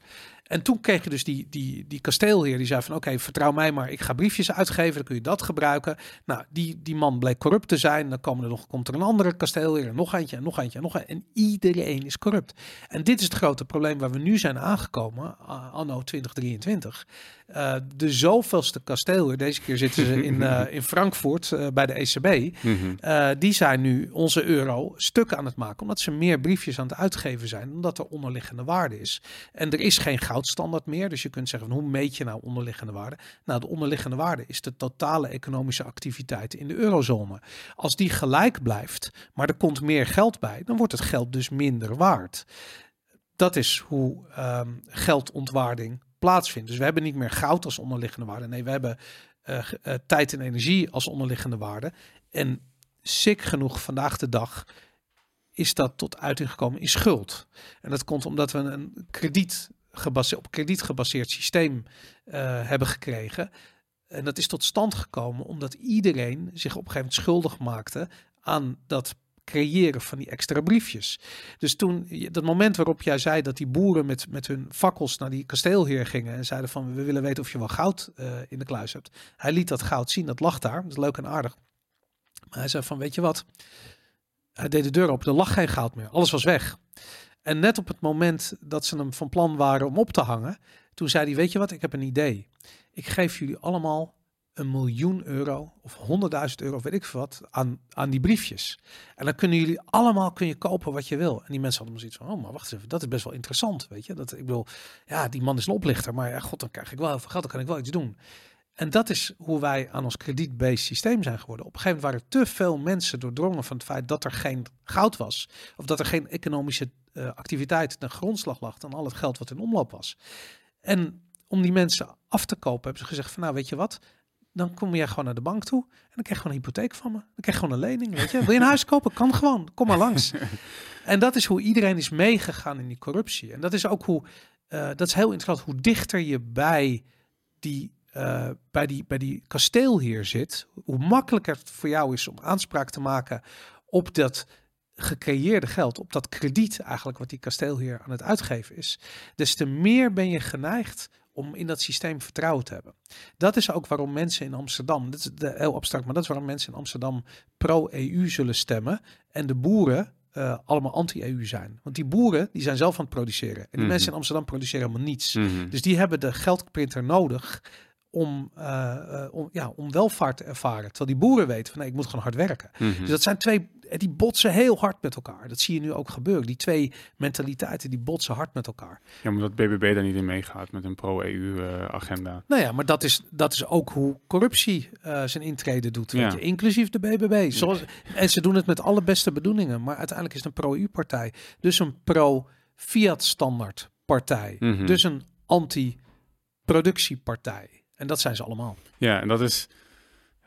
A: En toen kreeg je dus die, die, die kasteelheer die zei van oké, vertrouw mij maar, ik ga briefjes uitgeven, dan kun je dat gebruiken. Nou, die, die man bleek corrupt te zijn. Dan komen er nog, komt er een andere kasteelheer, nog eentje, en nog eentje, en nog eentje. En iedereen is corrupt. En dit is het grote probleem waar we nu zijn aangekomen, anno 2023. Eh, de zoveelste kasteelheer, deze keer zitten ze in, eh, in Frankfurt eh, bij de ECB.
B: Mhm.
A: Die zijn nu onze euro stuk aan het maken, omdat ze meer briefjes aan het uitgeven zijn, omdat er onderliggende waarde is. En er is geen goud goudstandaard meer. Dus je kunt zeggen, van, hoe meet je nou onderliggende waarde? Nou, de onderliggende waarde is de totale economische activiteit in de eurozone. Als die gelijk blijft, maar er komt meer geld bij, dan wordt het geld dus minder waard. Dat is hoe ehm, geldontwaarding plaatsvindt. Dus we hebben niet meer goud als onderliggende waarde. Nee, we hebben uh, uh, tijd en energie als onderliggende waarde. En sick genoeg vandaag de dag is dat tot uiting gekomen in schuld. En dat komt omdat we een krediet gebaseerd, op krediet gebaseerd systeem uh, hebben gekregen. En dat is tot stand gekomen omdat iedereen zich op een gegeven moment schuldig maakte aan dat creëren van die extra briefjes. Dus toen, dat moment waarop jij zei dat die boeren met, met hun fakkels naar die kasteelheer gingen en zeiden van we willen weten of je wel goud uh, in de kluis hebt. Hij liet dat goud zien, dat lag daar, dat is leuk en aardig. Maar hij zei van weet je wat, hij deed de deur open, er lag geen goud meer, alles was weg. En net op het moment dat ze hem van plan waren om op te hangen, toen zei hij weet je wat, ik heb een idee. Ik geef jullie allemaal een miljoen euro of honderdduizend euro, weet ik wat, aan, aan die briefjes. En dan kunnen jullie allemaal kun je kopen wat je wil. En die mensen hadden zoiets van, oh, maar wacht even, dat is best wel interessant, weet je. Dat, ik bedoel, ja, die man is een oplichter, maar ja, god, dan krijg ik wel veel geld, dan kan ik wel iets doen. En dat is hoe wij aan ons krediet-based systeem zijn geworden. Op een gegeven moment waren te veel mensen doordrongen van het feit dat er geen goud was. Of dat er geen economische uh, activiteit ten grondslag lag dan al het geld wat in omloop was. En om die mensen af te kopen hebben ze gezegd van nou weet je wat, dan kom je gewoon naar de bank toe en dan krijg je gewoon een hypotheek van me. Dan krijg je gewoon een lening, weet je. Wil je een huis kopen? Kan gewoon. Kom maar langs. en dat is hoe iedereen is meegegaan in die corruptie. En dat is ook hoe, uh, dat is heel interessant, hoe dichter je bij die, uh, bij die, bij die kasteel hier zit, hoe makkelijker het voor jou is om aanspraak te maken op dat gecreëerde geld, op dat krediet eigenlijk wat die kasteelheer aan het uitgeven is, des te meer ben je geneigd om in dat systeem vertrouwen te hebben. Dat is ook waarom mensen in Amsterdam, dat is de, heel abstract, maar dat is waarom mensen in Amsterdam pro-EU zullen stemmen en de boeren uh, allemaal anti-EU zijn. Want die boeren die zijn zelf aan het produceren. En die mm -hmm. mensen in Amsterdam produceren helemaal niets. Mm -hmm. Dus die hebben de geldprinter nodig om, uh, uh, om, ja, om welvaart te ervaren. Terwijl die boeren weten van nee, ik moet gewoon hard werken. Mm -hmm. Dus dat zijn twee, die botsen heel hard met elkaar. Dat zie je nu ook gebeuren. Die twee mentaliteiten, die botsen hard met elkaar.
B: Ja, maar dat BBB daar niet in meegaat met een pro-EU-agenda. Uh,
A: nou ja, maar dat is, dat is ook hoe corruptie uh, zijn intrede doet. Ja. Je, inclusief de BBB. Zoals, en ze doen het met alle beste bedoelingen. Maar uiteindelijk is het een pro-EU-partij. Dus een pro-Fiat-standaard partij. Mm -hmm. Dus een anti-productiepartij. En dat zijn ze allemaal.
B: Ja, en dat is,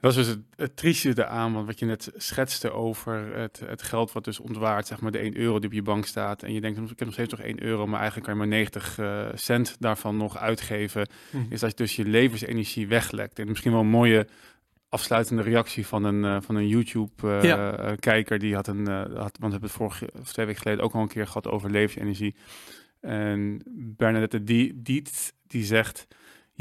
B: dat is dus het, het trieste eraan, want wat je net schetste over het, het geld wat dus ontwaart, zeg maar de 1 euro die op je bank staat. En je denkt, ik heb nog steeds nog 1 euro, maar eigenlijk kan je maar 90 uh, cent daarvan nog uitgeven. Mm. Is dat je dus je levensenergie weglekt. En misschien wel een mooie afsluitende reactie van een, uh, van een YouTube-kijker. Uh, ja. Die had een, had, want we hebben het vorige of twee weken geleden ook al een keer gehad over levensenergie. En Bernadette Diet, die zegt...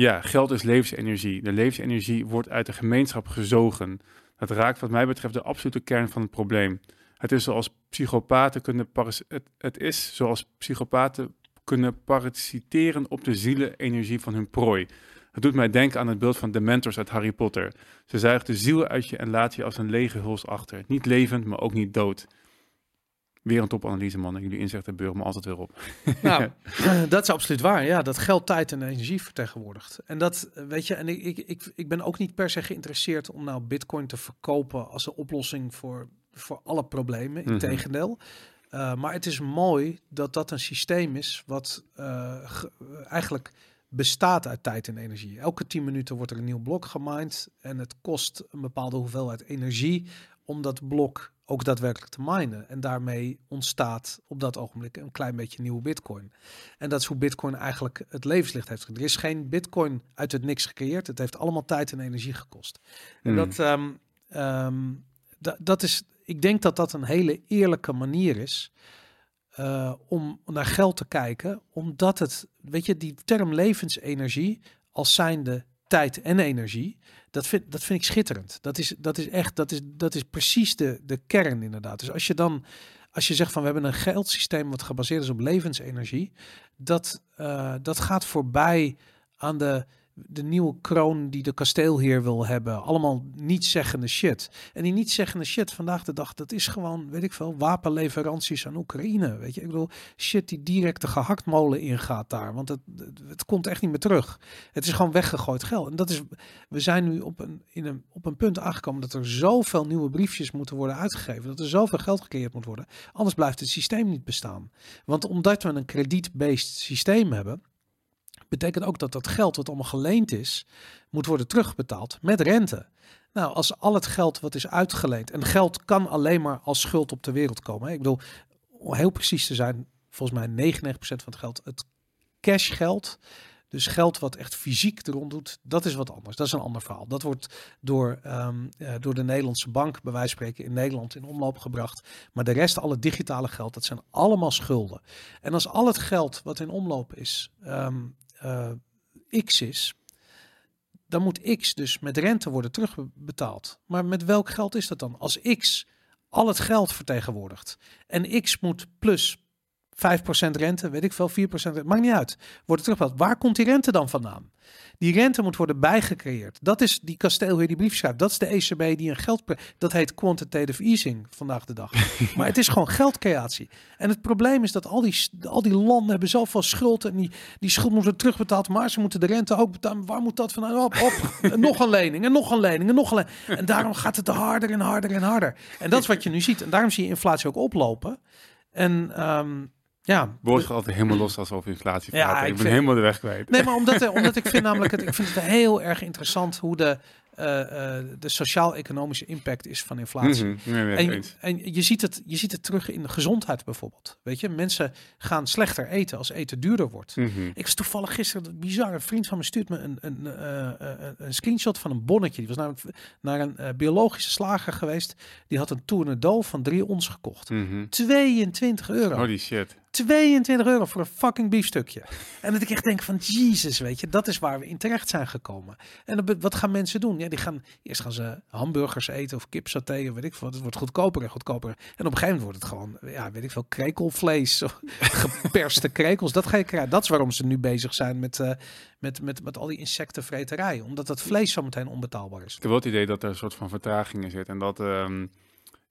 B: Ja, geld is levensenergie. De levensenergie wordt uit de gemeenschap gezogen. Dat raakt wat mij betreft de absolute kern van het probleem. Het is zoals psychopaten kunnen, het, het is zoals psychopaten kunnen parasiteren op de zielenenergie van hun prooi. Het doet mij denken aan het beeld van dementors uit Harry Potter. Ze zuigen de ziel uit je en laten je als een lege huls achter. Niet levend, maar ook niet dood. Weer een topanalyse, man. Jullie inzichten beuren me altijd weer op.
A: Nou, dat is absoluut waar. Ja, dat geld, tijd en energie vertegenwoordigt. En dat, weet je, en ik, ik, ik, ik ben ook niet per se geïnteresseerd om nou bitcoin te verkopen als een oplossing voor, voor alle problemen. Integendeel. Mm -hmm. uh, maar het is mooi dat dat een systeem is wat uh, eigenlijk bestaat uit tijd en energie. Elke 10 minuten wordt er een nieuw blok gemined en het kost een bepaalde hoeveelheid energie om dat blok ook daadwerkelijk te minen. En daarmee ontstaat op dat ogenblik een klein beetje nieuwe bitcoin. En dat is hoe bitcoin eigenlijk het levenslicht heeft. Er is geen bitcoin uit het niks gecreëerd. Het heeft allemaal tijd en energie gekost. En mm. dat, um, um, dat is, ik denk dat dat een hele eerlijke manier is uh, om naar geld te kijken. Omdat het, weet je, die term levensenergie als zijnde tijd en energie. Dat vind, dat vind ik schitterend. Dat is, dat is echt, dat is, dat is precies de, de kern inderdaad. Dus als je dan, als je zegt van we hebben een geldsysteem wat gebaseerd is op levensenergie, dat, uh, dat gaat voorbij aan de de nieuwe kroon die de kasteelheer wil hebben. Allemaal niet-zeggende shit. En die niet-zeggende shit vandaag de dag, dat is gewoon, weet ik veel, wapenleveranties aan Oekraïne. Weet je, ik bedoel, shit die direct de gehaktmolen ingaat daar. Want het, het komt echt niet meer terug. Het is gewoon weggegooid geld. En dat is, we zijn nu op een, in een, op een punt aangekomen dat er zoveel nieuwe briefjes moeten worden uitgegeven. Dat er zoveel geld gecreëerd moet worden. Anders blijft het systeem niet bestaan. Want omdat we een krediet-based systeem hebben betekent ook dat dat geld wat allemaal geleend is, moet worden terugbetaald met rente. Nou, als al het geld wat is uitgeleend, en geld kan alleen maar als schuld op de wereld komen. Hè? Ik bedoel, om heel precies te zijn, volgens mij 99% van het geld, het cashgeld, dus geld wat echt fysiek erom doet, dat is wat anders. Dat is een ander verhaal. Dat wordt door, um, door de Nederlandse bank, bij wijze spreken, in Nederland in omloop gebracht. Maar de rest, alle digitale geld, dat zijn allemaal schulden. En als al het geld wat in omloop is, um, uh, X is, dan moet X dus met rente worden terugbetaald. Maar met welk geld is dat dan? Als X al het geld vertegenwoordigt en X moet plus 5% rente, weet ik veel, 4% rente, maakt niet uit. Wordt terugbetaald. Waar komt die rente dan vandaan? Die rente moet worden bijgecreëerd. Dat is die kasteelheer die brief schrijft. Dat is de ECB die een geld... Dat heet quantitative easing vandaag de dag. maar het is gewoon geldcreatie. En het probleem is dat al die, al die landen hebben zoveel schuld. En die, die schuld moet worden terugbetaald. Maar ze moeten de rente ook betalen. Waar moet dat vandaan? Op, op. nog een lening en nog een lening en nog een lening. En daarom gaat het harder en harder en harder. En dat is wat je nu ziet. En daarom zie je inflatie ook oplopen. En... Um, ja.
B: Woord gaat altijd helemaal los als over inflatie. Ja, ik, ben helemaal de weg kwijt.
A: Nee, maar omdat, omdat ik vind namelijk het, ik vind het heel erg interessant hoe de, uh, uh, de sociaal-economische impact is van inflatie. Mm -hmm. nee, en, en, je, ziet het, je ziet het terug in de gezondheid bijvoorbeeld. Weet je, mensen gaan slechter eten als eten duurder wordt. Mm -hmm. Ik was toevallig gisteren, bizar, een vriend van me stuurt me een, een, uh, een screenshot van een bonnetje. Die was naar, naar een biologische slager geweest. Die had een tournedo van 3 ons gekocht. Mm -hmm. 22 euro.
B: Holy shit.
A: 22 euro voor een fucking biefstukje. En dat ik echt denk van, Jesus, weet je, dat is waar we in terecht zijn gekomen. En wat gaan mensen doen? Ja, die gaan, eerst gaan ze hamburgers eten of kipsaté of weet ik veel. Het wordt goedkoper en goedkoper. En op een gegeven moment wordt het gewoon, ja, weet ik veel, krekelvlees. Geperste krekels. Dat ga je krijgen. Dat is waarom ze nu bezig zijn met, uh, met, met, met al die insectenvreterij. Omdat het vlees zo meteen onbetaalbaar is.
B: Ik heb wel het idee dat er een soort van vertraging in zit. En dat... Um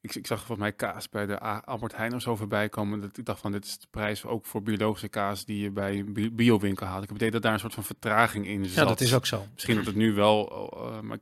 B: ik, ik, zag volgens mij kaas bij de Albert Heijn of zo voorbij komen. Dat ik dacht van dit is de prijs ook voor biologische kaas die je bij een biowinkel haalt. Ik heb het idee dat daar een soort van vertraging in zat.
A: Ja, dat is ook zo.
B: Misschien dat het nu wel uh, maar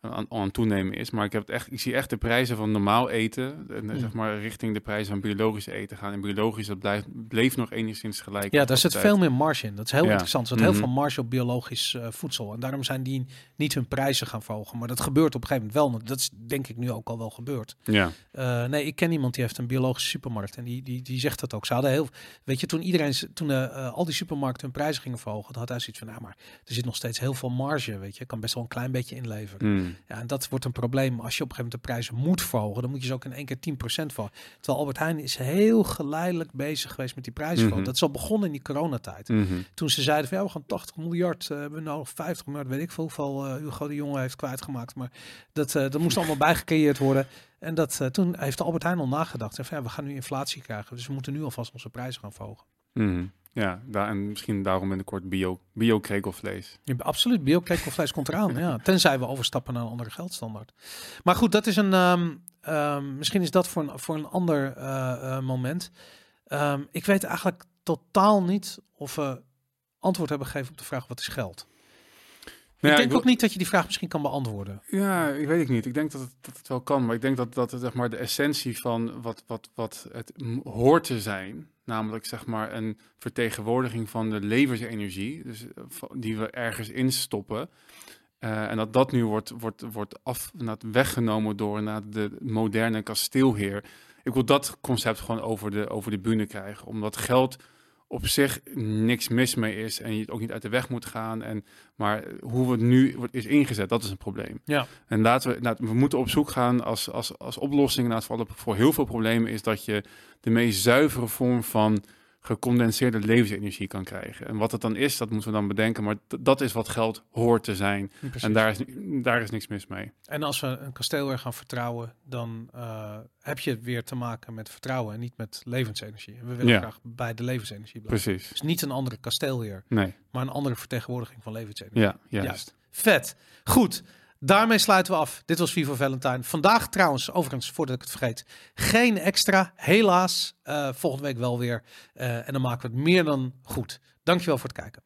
B: aan, aan toenemen is. Maar ik, heb het echt, ik zie echt de prijzen van normaal eten, en, mm. zeg maar, richting de prijzen van biologisch eten gaan. En biologisch, dat blijft, bleef nog enigszins gelijk.
A: Ja, daar zit veel meer marge in. Dat is heel interessant. Er zit heel mhm. veel marge op biologisch uh, voedsel. En daarom zijn die niet hun prijzen gaan verhogen. Maar dat gebeurt op een gegeven moment wel. Dat is denk ik nu ook al wel gebeurd.
B: Ja.
A: Uh, nee, ik ken iemand die heeft een biologische supermarkt. En die, die, die zegt dat ook. Ze hadden heel, weet je, toen iedereen, toen uh, al die supermarkten hun prijzen gingen verhogen, had hij zoiets van, nou maar, er zit nog steeds heel veel marge, weet je. kan best wel een klein beetje inleveren. Mm. Ja, en dat wordt een probleem als je op een gegeven moment de prijzen moet verhogen. Dan moet je ze ook in één keer 10% voor. Terwijl Albert Heijn is heel geleidelijk bezig geweest met die prijzen. Mm Dat is al begonnen in die coronatijd. Mm Toen ze zeiden van ja, we gaan 80 miljard, uh, we nou 50 miljard, weet ik veel hoeveel uh, Hugo de Jonge heeft kwijtgemaakt. Maar dat, uh, dat moest allemaal bijgecreëerd worden. En dat, uh, toen heeft Albert Heijn al nagedacht. En van, ja, we gaan nu inflatie krijgen, dus we moeten nu alvast onze prijzen gaan verhogen.
B: Mm ja, daar, en misschien daarom in de kort bio, bio krekelvlees.
A: Ja, absoluut, bio krekelvlees komt eraan. ja. Tenzij we overstappen naar een andere geldstandaard. Maar goed, dat is een. Um, um, misschien is dat voor een, voor een ander uh, uh, moment. Um, ik weet eigenlijk totaal niet of we antwoord hebben gegeven op de vraag: wat is geld? Nou ik denk ik ook niet dat je die vraag misschien kan beantwoorden.
B: Ja, ik weet ik niet. Ik denk dat het, dat het wel kan, maar ik denk dat, dat het, zeg maar, de essentie van wat, wat, wat het hoort te zijn, namelijk zeg maar een vertegenwoordiging van de levensenergie, dus, eh, die we ergens instoppen, uh, en dat dat nu wordt, wordt, wordt af, weggenomen door naar de moderne kasteelheer. Ik wil dat concept gewoon over de, over de bühne krijgen, omdat geld op zich niks mis mee is en je het ook niet uit de weg moet gaan. En, maar hoe het nu wordt, is ingezet, dat is een probleem.
A: Ja.
B: En laten we, nou, we moeten op zoek gaan als, als, als oplossing voor, voor heel veel problemen is dat je de meest zuivere vorm van gecondenseerde levensenergie kan krijgen. En wat het dan is, dat moeten we dan bedenken. Maar dat is wat geld hoort te zijn.
A: Precies.
B: En daar is, daar is niks mis mee.
A: En als we een kasteel weer gaan vertrouwen, dan eh, heb je weer te maken met vertrouwen en niet met levensenergie. En we willen
B: Ja.
A: graag bij de levensenergie blijven.
B: Precies.
A: Dus niet een andere kasteelheer,
B: Nee.
A: maar een andere vertegenwoordiging van levensenergie.
B: Ja, juist.
A: Juist. Vet. Goed. Daarmee sluiten we af. Dit was Vivo Valentine. Vandaag trouwens, overigens, voordat ik het vergeet, geen extra. Helaas. Eh, volgende week wel weer. Eh, en dan maken we het meer dan goed. Dankjewel voor het kijken.